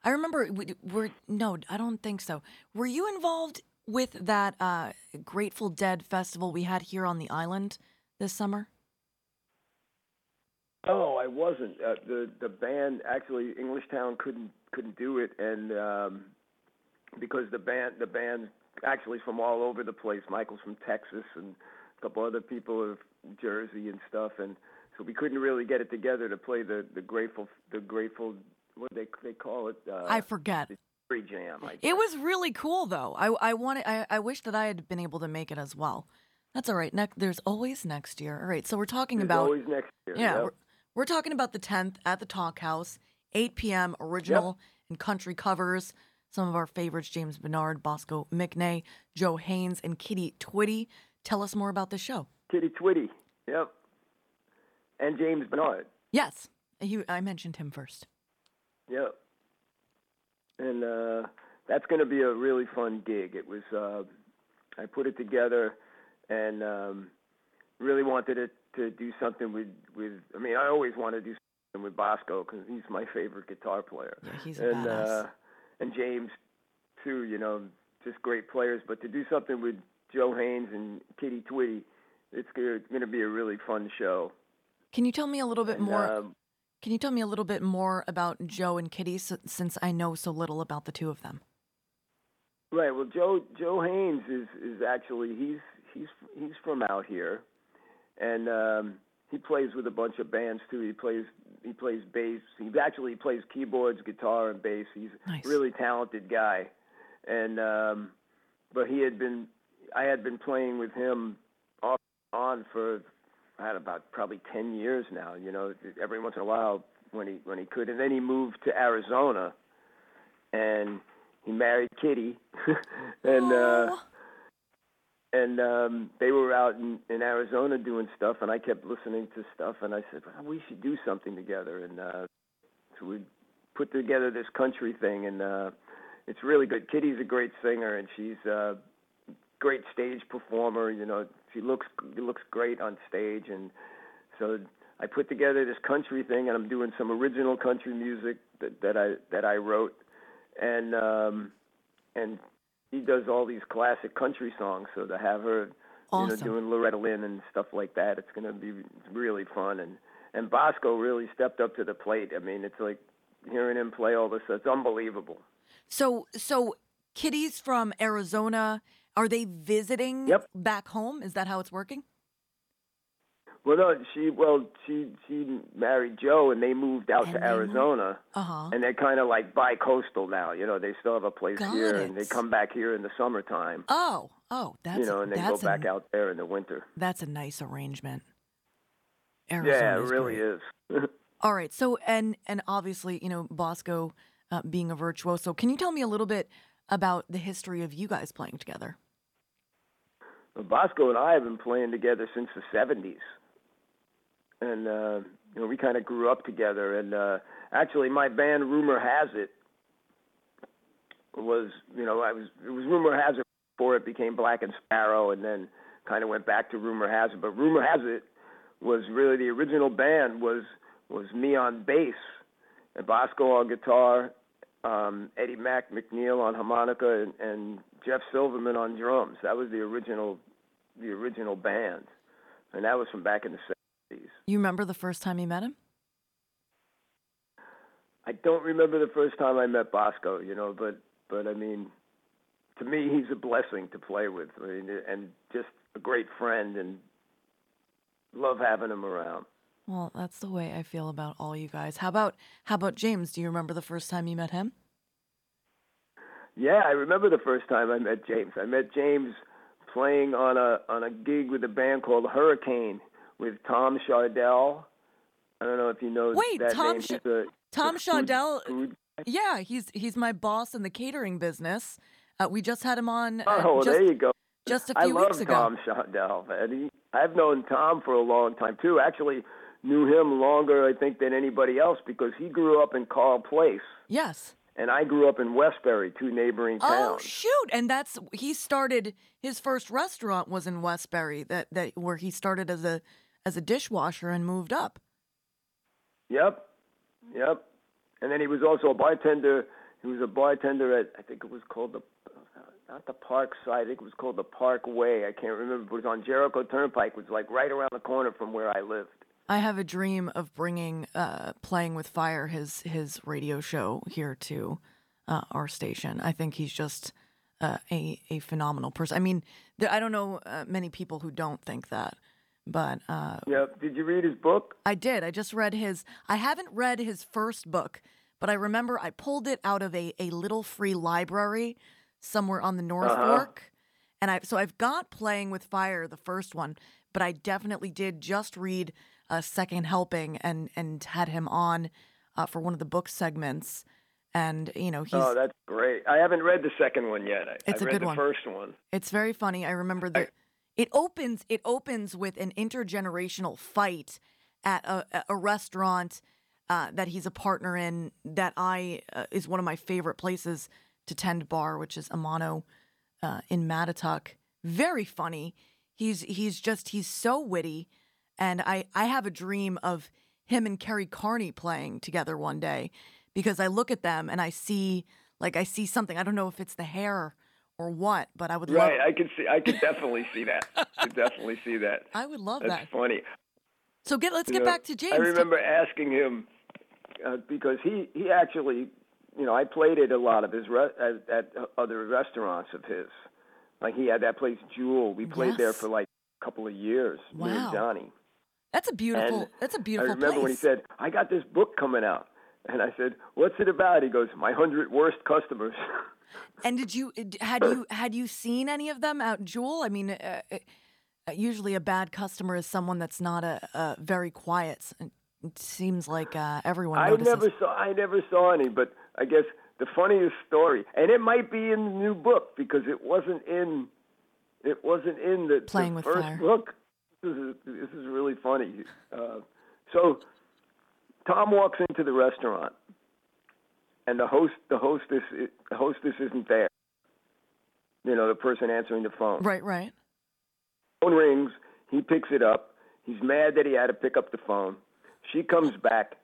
I remember. we- Were no, I don't think so. Were you involved with that uh, Grateful Dead festival we had here on the island this summer? Oh, I wasn't. Uh, the the band actually Englishtown couldn't couldn't do it, and um, because the band the band actually from all over the place. Michael's from Texas, and a couple other people of Jersey and stuff, and so we couldn't really get it together to play the the Grateful the Grateful what they they call it. Uh, I forget. Free jam. I It was really cool though. I I wanted. I, I wish that I had been able to make it as well. That's all right. Next, there's always next year. All right. So we're talking There's about always next year. Yeah, yep. we're, we're talking about the 10th at the Talk House, 8 p.m. original and country covers. Some of our favorites: James Bernard, Bosco McNay, Joe Haynes, and Kitty Twitty. Tell us more about the show. Kitty Twitty. Yep. And James Bernard. Yes, you, I mentioned him first. Yep. And uh, that's going to be a really fun gig. It was uh, I put it together and um, really wanted it to do something with with. I mean, I always want to do something with Bosco because he's my favorite guitar player. Yeah, he's a and badass. uh, and James too. You know, just great players. But to do something with Joe Haynes and Kitty Twitty, it's going to be a really fun show. Can you tell me a little bit And, more? um, Can you tell me a little bit more about Joe and Kitty, s since I know so little about the two of them? Right. Well, Joe Joe Haynes is is actually he's he's he's from out here, and um, he plays with a bunch of bands too. He plays he plays bass. He actually plays keyboards, guitar, and bass. He's Nice. a really talented guy, and um, but he had been I had been playing with him off and on for had about probably ten years now. You know, every once in a while when he when he could, and then he moved to Arizona, and he married Kitty, <laughs> and uh, and um, they were out in, in Arizona doing stuff, and I kept listening to stuff, and I said well, we should do something together, and uh, so we put together this country thing, and uh, it's really good. Kitty's a great singer, and she's a great stage performer. You know, she looks looks great on stage, and so I put together this country thing, and I'm doing some original country music that, that I that I wrote, and um, and he does all these classic country songs. So to have her, you know, Awesome. doing Loretta Lynn and stuff like that, it's going to be really fun. And and Bosco really stepped up to the plate. I mean, it's like hearing him play all this. It's unbelievable. So, so Kitty's from Arizona. Are they visiting Yep. back home? Is that how it's working? Well, no, she well she she married Joe, and they moved out And to Arizona. Uh huh. and they're kind of like bi-coastal now. You know, they still have a place Got here, and they come back here in the summertime. Oh, oh, that's you know, and they go back a, out there in the winter. That's a nice arrangement. yeah, it really great. is. <laughs> All right. So, and and obviously, you know, Bosco uh, being a virtuoso. Can you tell me a little bit about the history of you guys playing together? Bosco and I have been playing together since the '70s, and uh, you know, we kind of grew up together. And uh, actually, my band, rumor has it, was, you know, I was it was rumor has it before it became Black and Sparrow, and then kind of went back to rumor has it. But rumor has it was really the original band was was me on bass, and Bosco on guitar, um, Eddie Mac McNeil on harmonica, and, and Jeff Silverman on drums. That was the original the original band, and that was from back in the seventies. You remember the first time you met him? I don't remember the first time I met Bosco, you know, but but I mean, to me, he's a blessing to play with, I mean, and just a great friend, and love having him around. Well, that's the way I feel about all you guys. How about how about James? Do you remember the first time you met him? Yeah, I remember the first time I met James. I met James playing on a on a gig with a band called Hurricane with Tom Schaudel. I don't know if you know Wait, that Tom name. Sh- a- Tom a food- Schaudel- food- Yeah, he's he's my boss in the catering business. Uh, we just had him on. Uh, Oh, just, there you go. just a I few love weeks ago. Tom Schaudel, and He, I've known Tom for a long time too. Actually, knew him longer, I think, than anybody else because he grew up in Carle Place, Yes. And I grew up in Westbury, two neighboring oh, towns. Oh shoot! And that's he started his first restaurant was in Westbury that that where he started as a as a dishwasher and moved up. Yep, yep. And then he was also a bartender. He was a bartender at I think it was called the not the Park Side. I think it was called the Parkway. I can't remember. But it was on Jericho Turnpike. It was like right around the corner from where I lived. I have a dream of bringing uh, playing with fire his his radio show here to uh, our station. I think he's just uh, a a phenomenal person. I mean, there, I don't know uh, many people who don't think that, but uh, Yep. Did you read his book? I did. I just read his. I haven't read his first book, but I remember I pulled it out of a, a little free library somewhere on the North Uh-huh. Fork. And I so I've got Playing with Fire, the first one, but I definitely did just read a second helping and and had him on uh, for one of the book segments. And you know he's oh, that's great. I haven't read the second one yet. I, It's I a read good the one. first one. It's very funny. I remember that it opens. It opens with an intergenerational fight at a, a restaurant uh, that he's a partner in. That I uh, is one of my favorite places to tend bar, which is Amano uh, in Mattituck. Very funny. He's he's just he's so witty, and I I have a dream of him and Kerry Carney playing together one day because I look at them and I see like I see something. I don't know if it's the hair or what, but I would love. Right. I could see. I could definitely see that. <laughs> I could definitely see that. I would love That's that. funny. So get let's You get know, back to James. I remember asking him uh, because he he actually, you know, I played at a lot of his re- at, at other restaurants of his. Like he had that place Jewel. We played there for like a couple of years. Me Wow. and Johnny. That's a beautiful. And that's a beautiful I remember place. when he said, "I got this book coming out," and I said, "What's it about?" He goes, "My hundred worst customers." <laughs> and did you had you had you seen any of them out Jewel? I mean, uh, uh, usually a bad customer is someone that's not a, a very quiet. It seems like uh, everyone I never saw I never saw any, but I guess the funniest story, and it might be in the new book because it wasn't in it wasn't in the, Playing the with first Fire. book. This is this is really funny. Uh, so Tom walks into the restaurant, and the host the hostess the hostess isn't there. You know, the person answering the phone. Right, right. phone rings. He picks it up. He's mad that he had to pick up the phone. She comes back,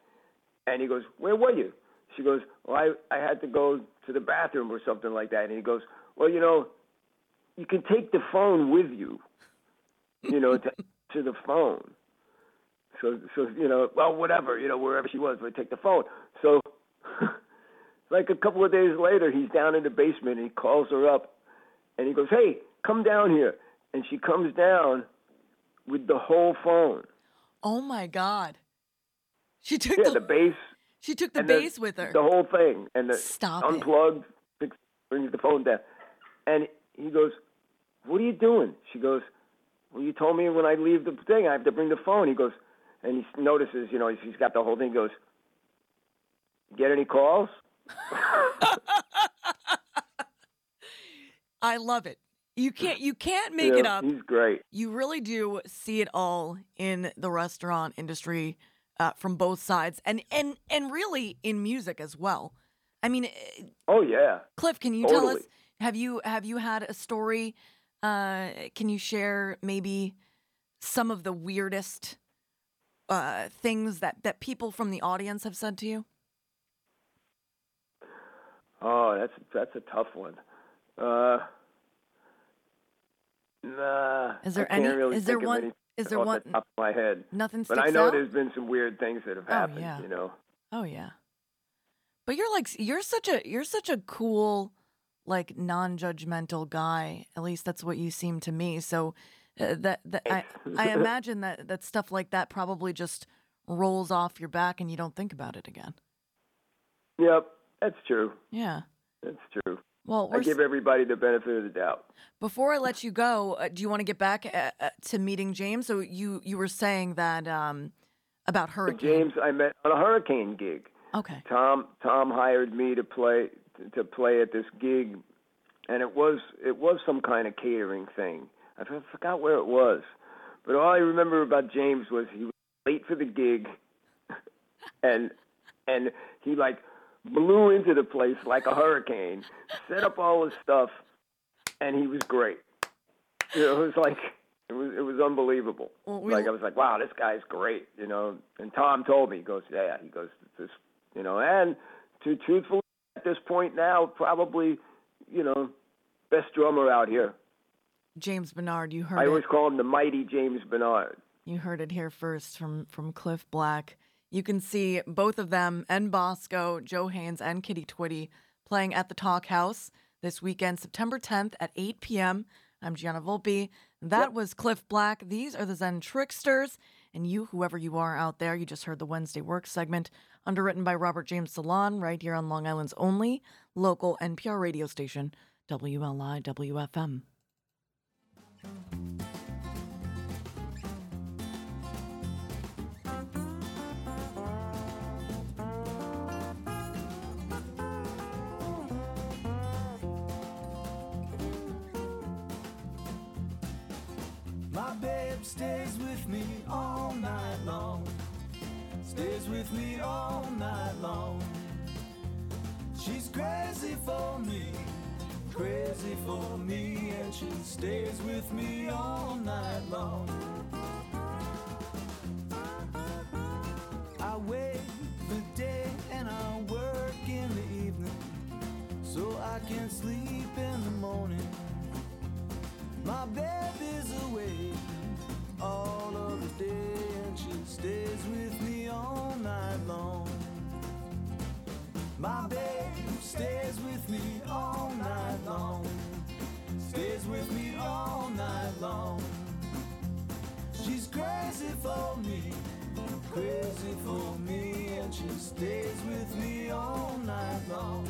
and he goes, "Where were you?" She goes, "Well, I I had to go to the bathroom or something like that." And he goes, "Well, you know, you can take the phone with you, you know, to to the phone." So so you know, well, whatever, you know, wherever she was, we take the phone. So. <laughs> Like a couple of days later, he's down in the basement and he calls her up and he goes, Hey, come down here. And she comes down with the whole phone. Oh my God. She took Yeah, the, the bass. she took the bass with her. The whole thing. And the Stop unplugged, fix- brings the phone down. And he goes, What are you doing? She goes, Well, you told me when I leave the thing, I have to bring the phone. He goes, and he notices, you know, he's, he's got the whole thing. He goes, Get any calls? <laughs> I love it. You can't you can't make it up. He's great. You really do see it all in the restaurant industry uh, from both sides, and and and really in music as well. I mean, eh, Oh yeah. Cliff, can you tell us? Have you have you had a story? Uh, can you share maybe some of the weirdest uh, things that that people from the audience have said to you? Oh, that's that's a tough one. Uh, nah. Is there any- Really is there one- is there one- The top of my head. Nothing But I know out? there's been some weird things that have Oh, happened. yeah. You know. Oh yeah. But you're like you're such a you're such a cool like non-judgmental guy. At least that's what you seem to me. So uh, that that I I <laughs> imagine that that stuff like that probably just rolls off your back and you don't think about it again. Yep, that's true. Yeah. That's true. Well, I give everybody the benefit of the doubt. before I let you go, uh, do you want to get back uh, uh, to meeting James? So you you were saying that um about hurricane. James, I met on a hurricane gig. Okay. Tom Tom hired me to play to play at this gig, and it was it was some kind of catering thing. I forgot where it was, but all I remember about James was he was late for the gig, <laughs> and and he like blew into the place like a hurricane, set up all his stuff, and he was great. You know, it was like it was it was unbelievable. Well, we- like I was like, wow, this guy's great. You know, and Tom told me, he goes, yeah, he goes, this, you know, and to truthfully this point now, probably, you know, best drummer out here. James Bernard, you heard I it. always call him the mighty James Bernard. You heard it here first from from Cliff Black. You can see both of them and Bosco, Joe Haynes, and Kitty Twitty playing at the Talk House this weekend, September 10th at 8 p.m. I'm Gianna Volpe. That was Cliff Black. These are the Zen Tricksters. And you, whoever you are out there, you just heard the Wednesday Work segment, underwritten by Robert James Salon, right here on Long Island's only local NPR radio station, WLI WFM. My babe stays with me all night long. Stays with me all night long. She's crazy for me, crazy for me, and she stays with me all night long. I wait the day and I work in the evening, so I can sleep in the morning. My bed is away all of the day, and she stays with me long. My babe stays with me all night long, stays with me all night long. She's crazy for me, crazy for me, and she stays with me all night long.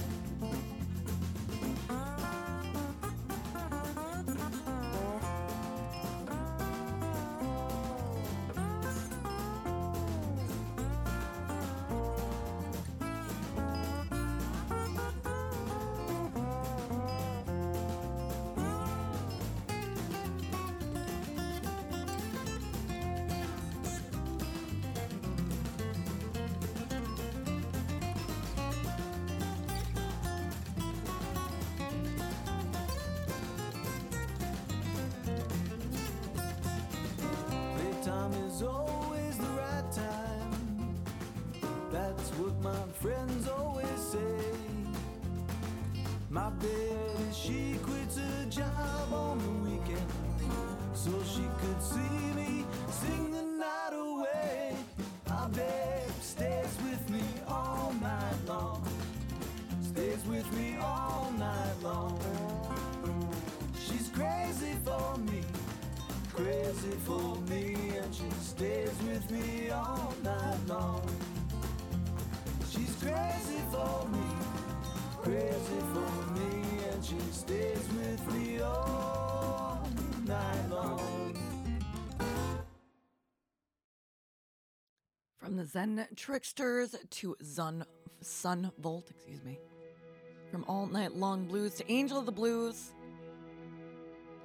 Zen Tricksters to Sun, Son Volt, excuse me. From All Night Long Blues to Angel of the Blues.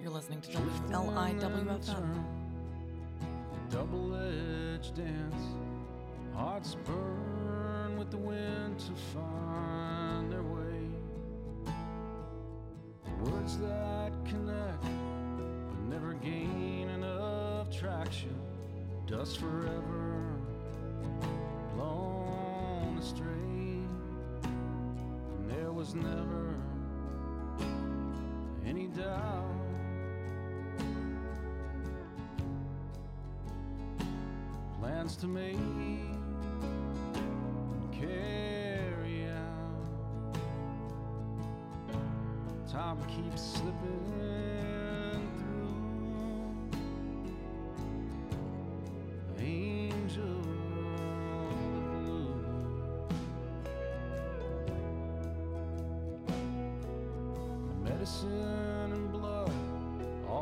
You're listening to WLIWFM. Double-edged dance, hearts burn with the wind to find their way. Words that connect, but never gain enough traction. Dust forever was never any doubt. Plans to make and carry out. Time keeps slipping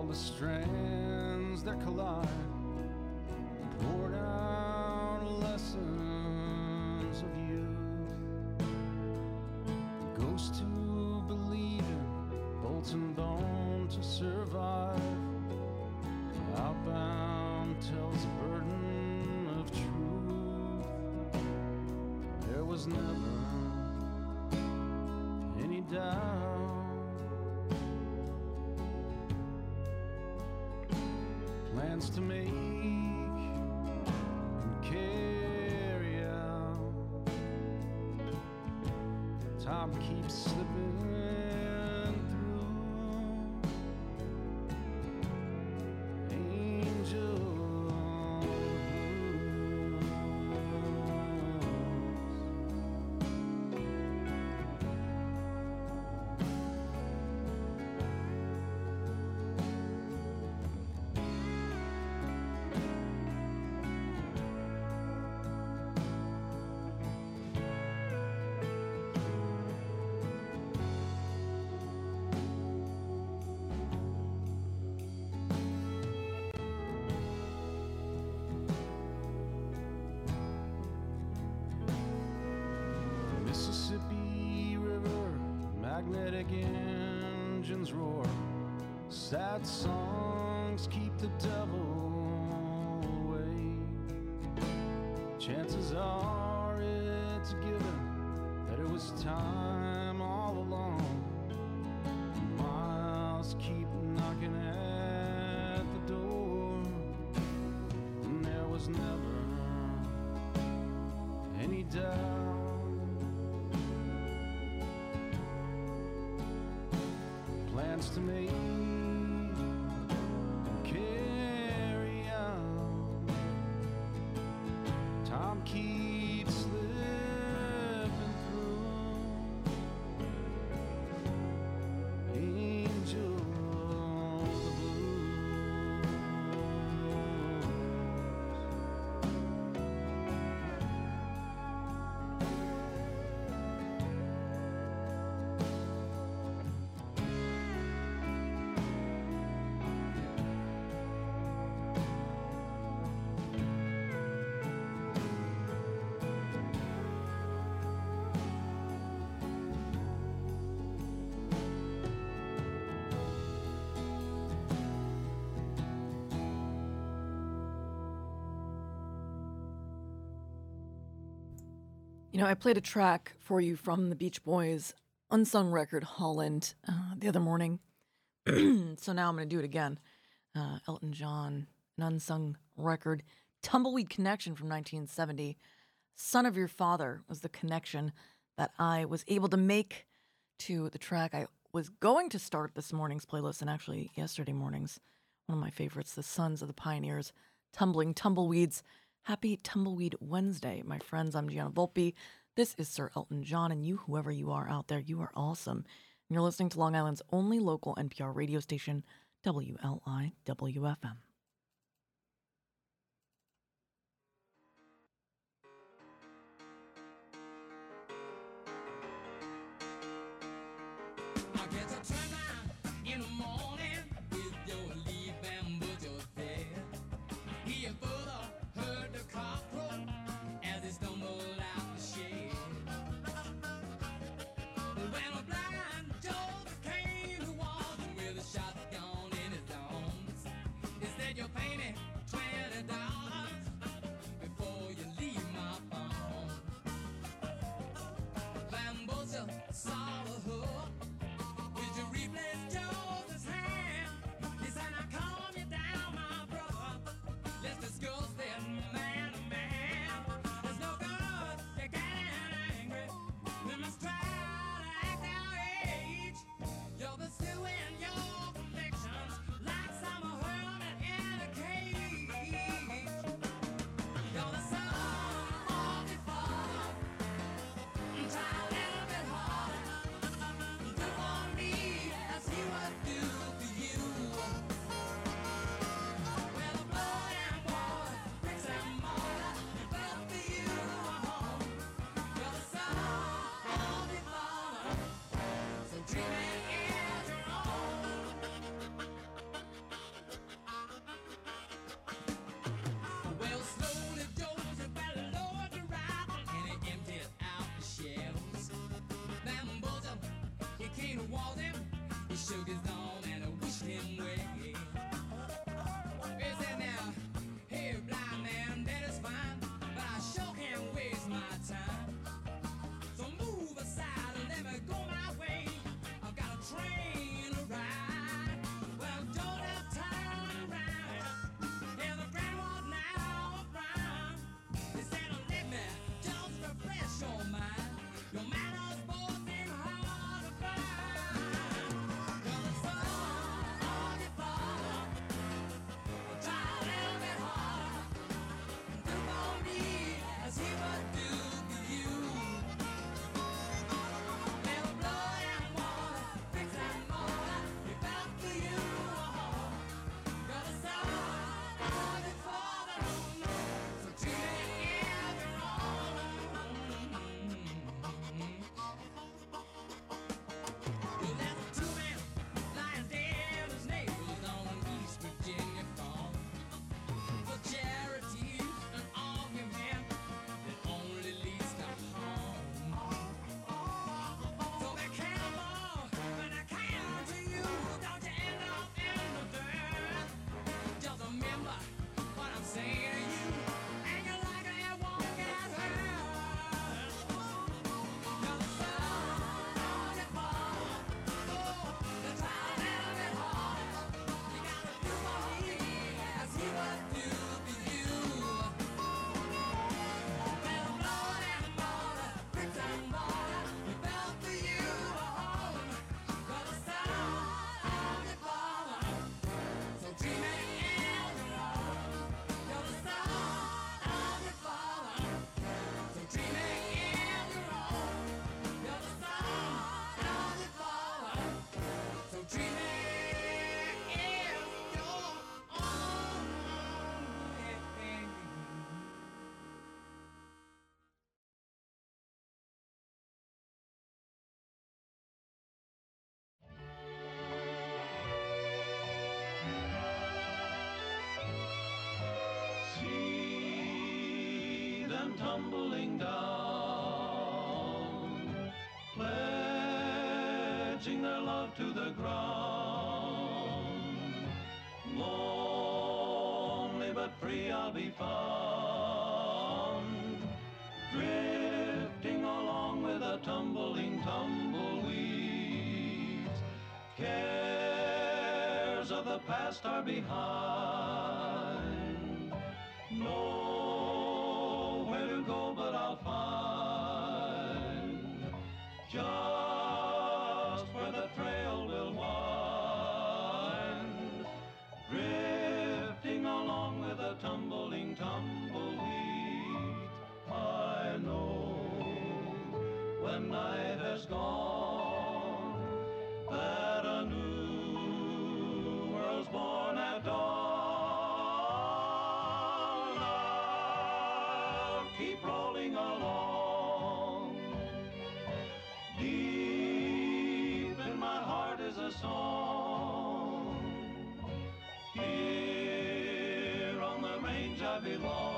the strands that collide, pour down lessons of you. Ghost to believe in, bolt and bone to survive. Outbound tells a burden of truth. There was never any doubt. Plans to make and carry out. Time keeps slipping Sad songs keep the devil away. Chances are it's given that it was time all along. Miles keep knocking at the door, and there was never any doubt. You know, I played a track for you from the Beach Boys' unsung record Holland uh, the other morning. <clears throat> so now I'm going to do it again. Uh, Elton John, an unsung record. Tumbleweed Connection from 1970. Son of Your Father was the connection that I was able to make to the track I was going to start this morning's playlist and actually yesterday morning's. One of my favorites, The Sons of the Pioneers, Tumbling Tumbleweeds. Happy Tumbleweed Wednesday, my friends. I'm Gianna Volpe. This is Sir Elton John, and you, whoever you are out there, you are awesome. And you're listening to Long Island's only local NPR radio station, WLIWFM. sugar's pitching their love to the ground. Lonely but free I'll be found, drifting along with the tumbling tumbleweeds. Cares of the past are behind. sing along. Deep in my heart is a song. Here on the range I belong.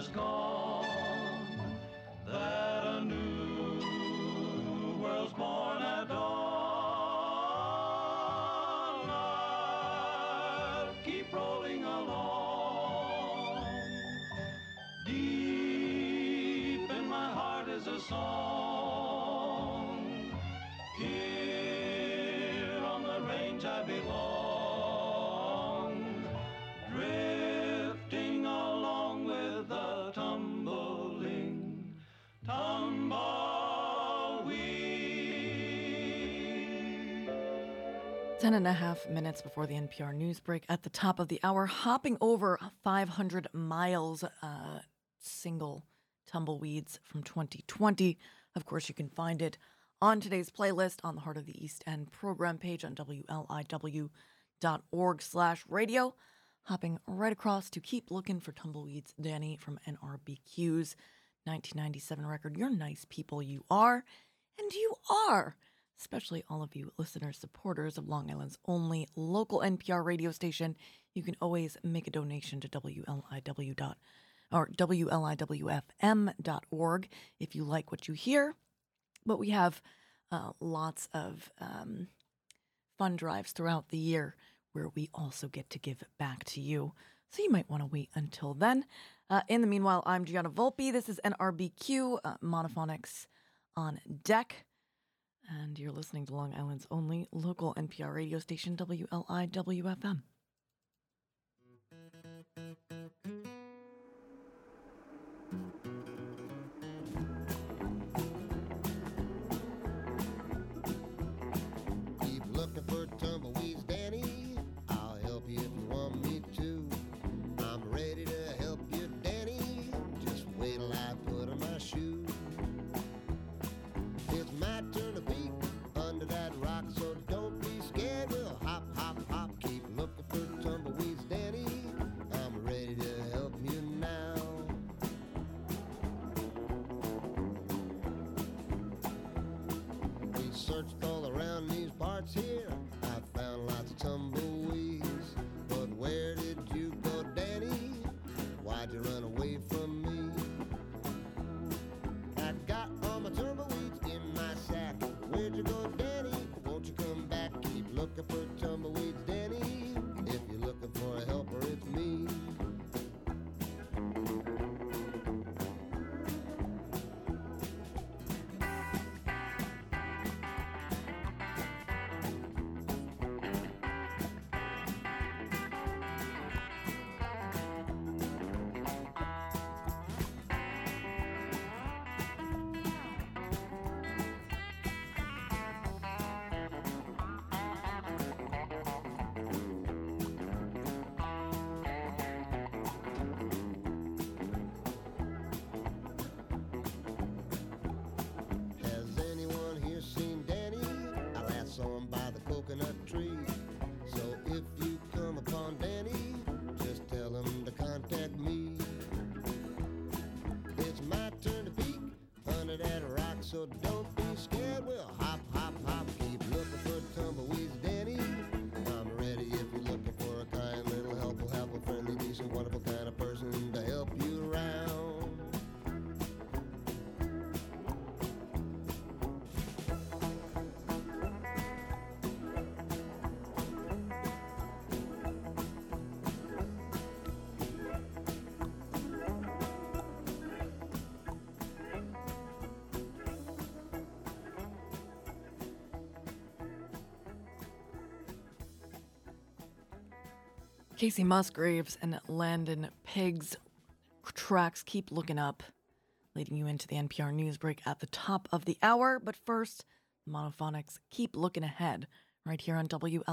is gone, that a new world's born at dawn. I'll keep rolling along. Deep in my heart is a song. Here Ten and a half minutes before the NPR news break at the top of the hour, hopping over 500 miles, uh, single tumbleweeds from 2020. Of course, you can find it on today's playlist on the Heart of the East End program page on WLIW.org slash radio. Hopping right across to Keep Looking for Tumbleweeds, Danny from NRBQ's 1997 record, You're Nice People You Are, and You Are. Especially all of you listeners, supporters of Long Island's only local NPR radio station. You can always make a donation to WLIW. Dot, or WLIWFM.org if you like what you hear. But we have uh, lots of um, fund drives throughout the year where we also get to give back to you. So you might want to wait until then. Uh, in the meanwhile, I'm Gianna Volpe. This is NRBQ uh, Monophonics on deck. And you're listening to Long Island's only local NPR radio station, WLIWFM. Kacey Musgraves and Landon Pigg's tracks keep looking up, leading you into the NPR news break at the top of the hour. But first, monophonics keep looking ahead right here on WLIWFM.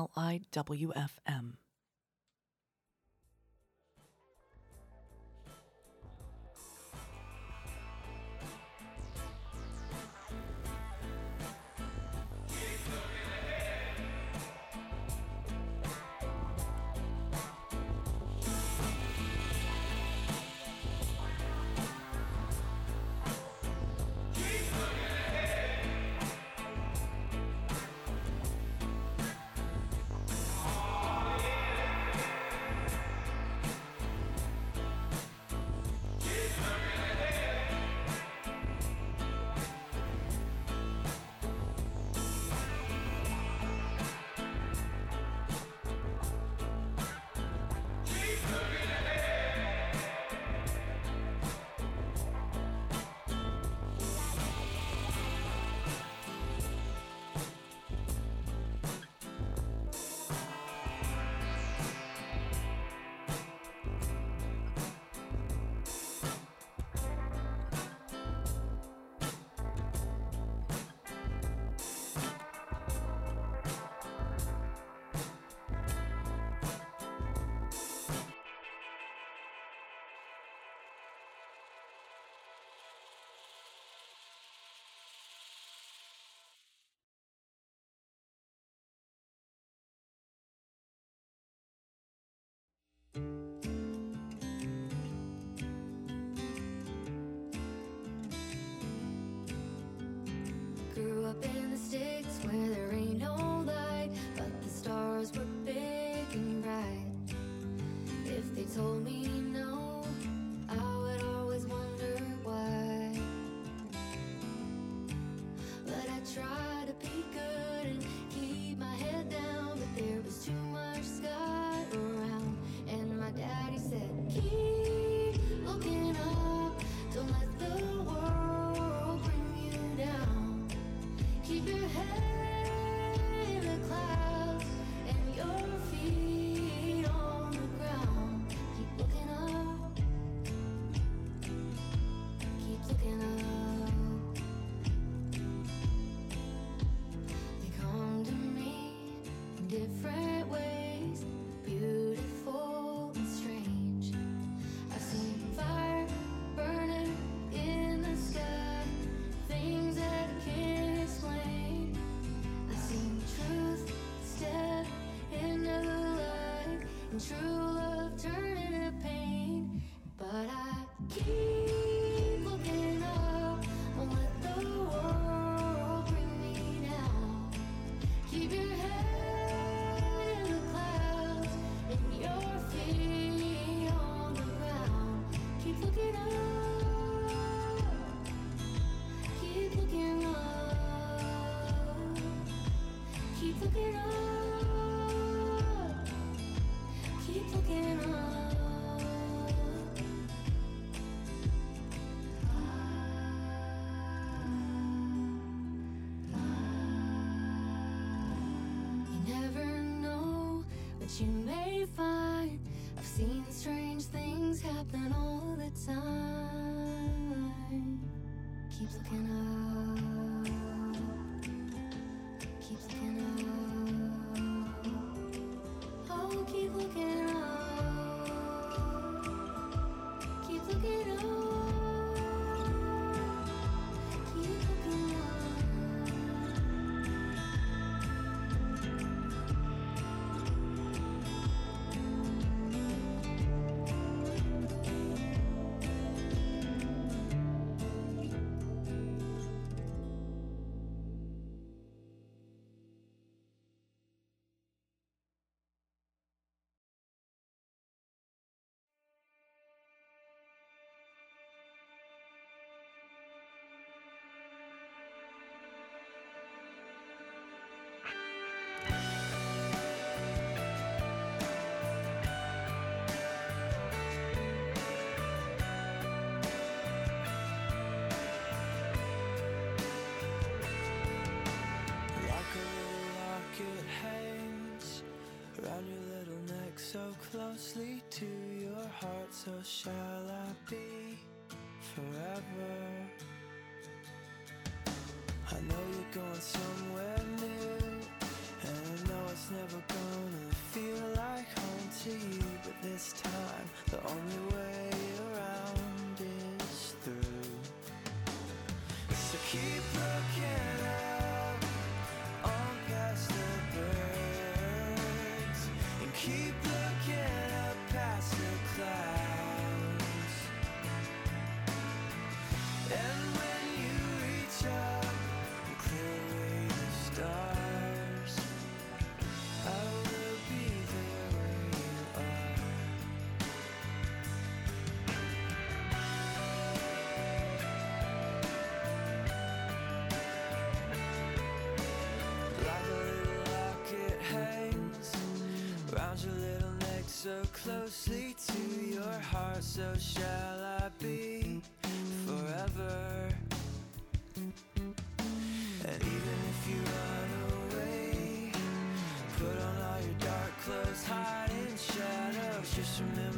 closely to your heart, so shall I be forever. I know you're going somewhere new, and I know it's never gonna feel like home to you, but this time the only way around is through. So keep looking. so closely to your heart, so shall I be forever. And even if you run away, put on all your dark clothes, hide in shadows, just remember.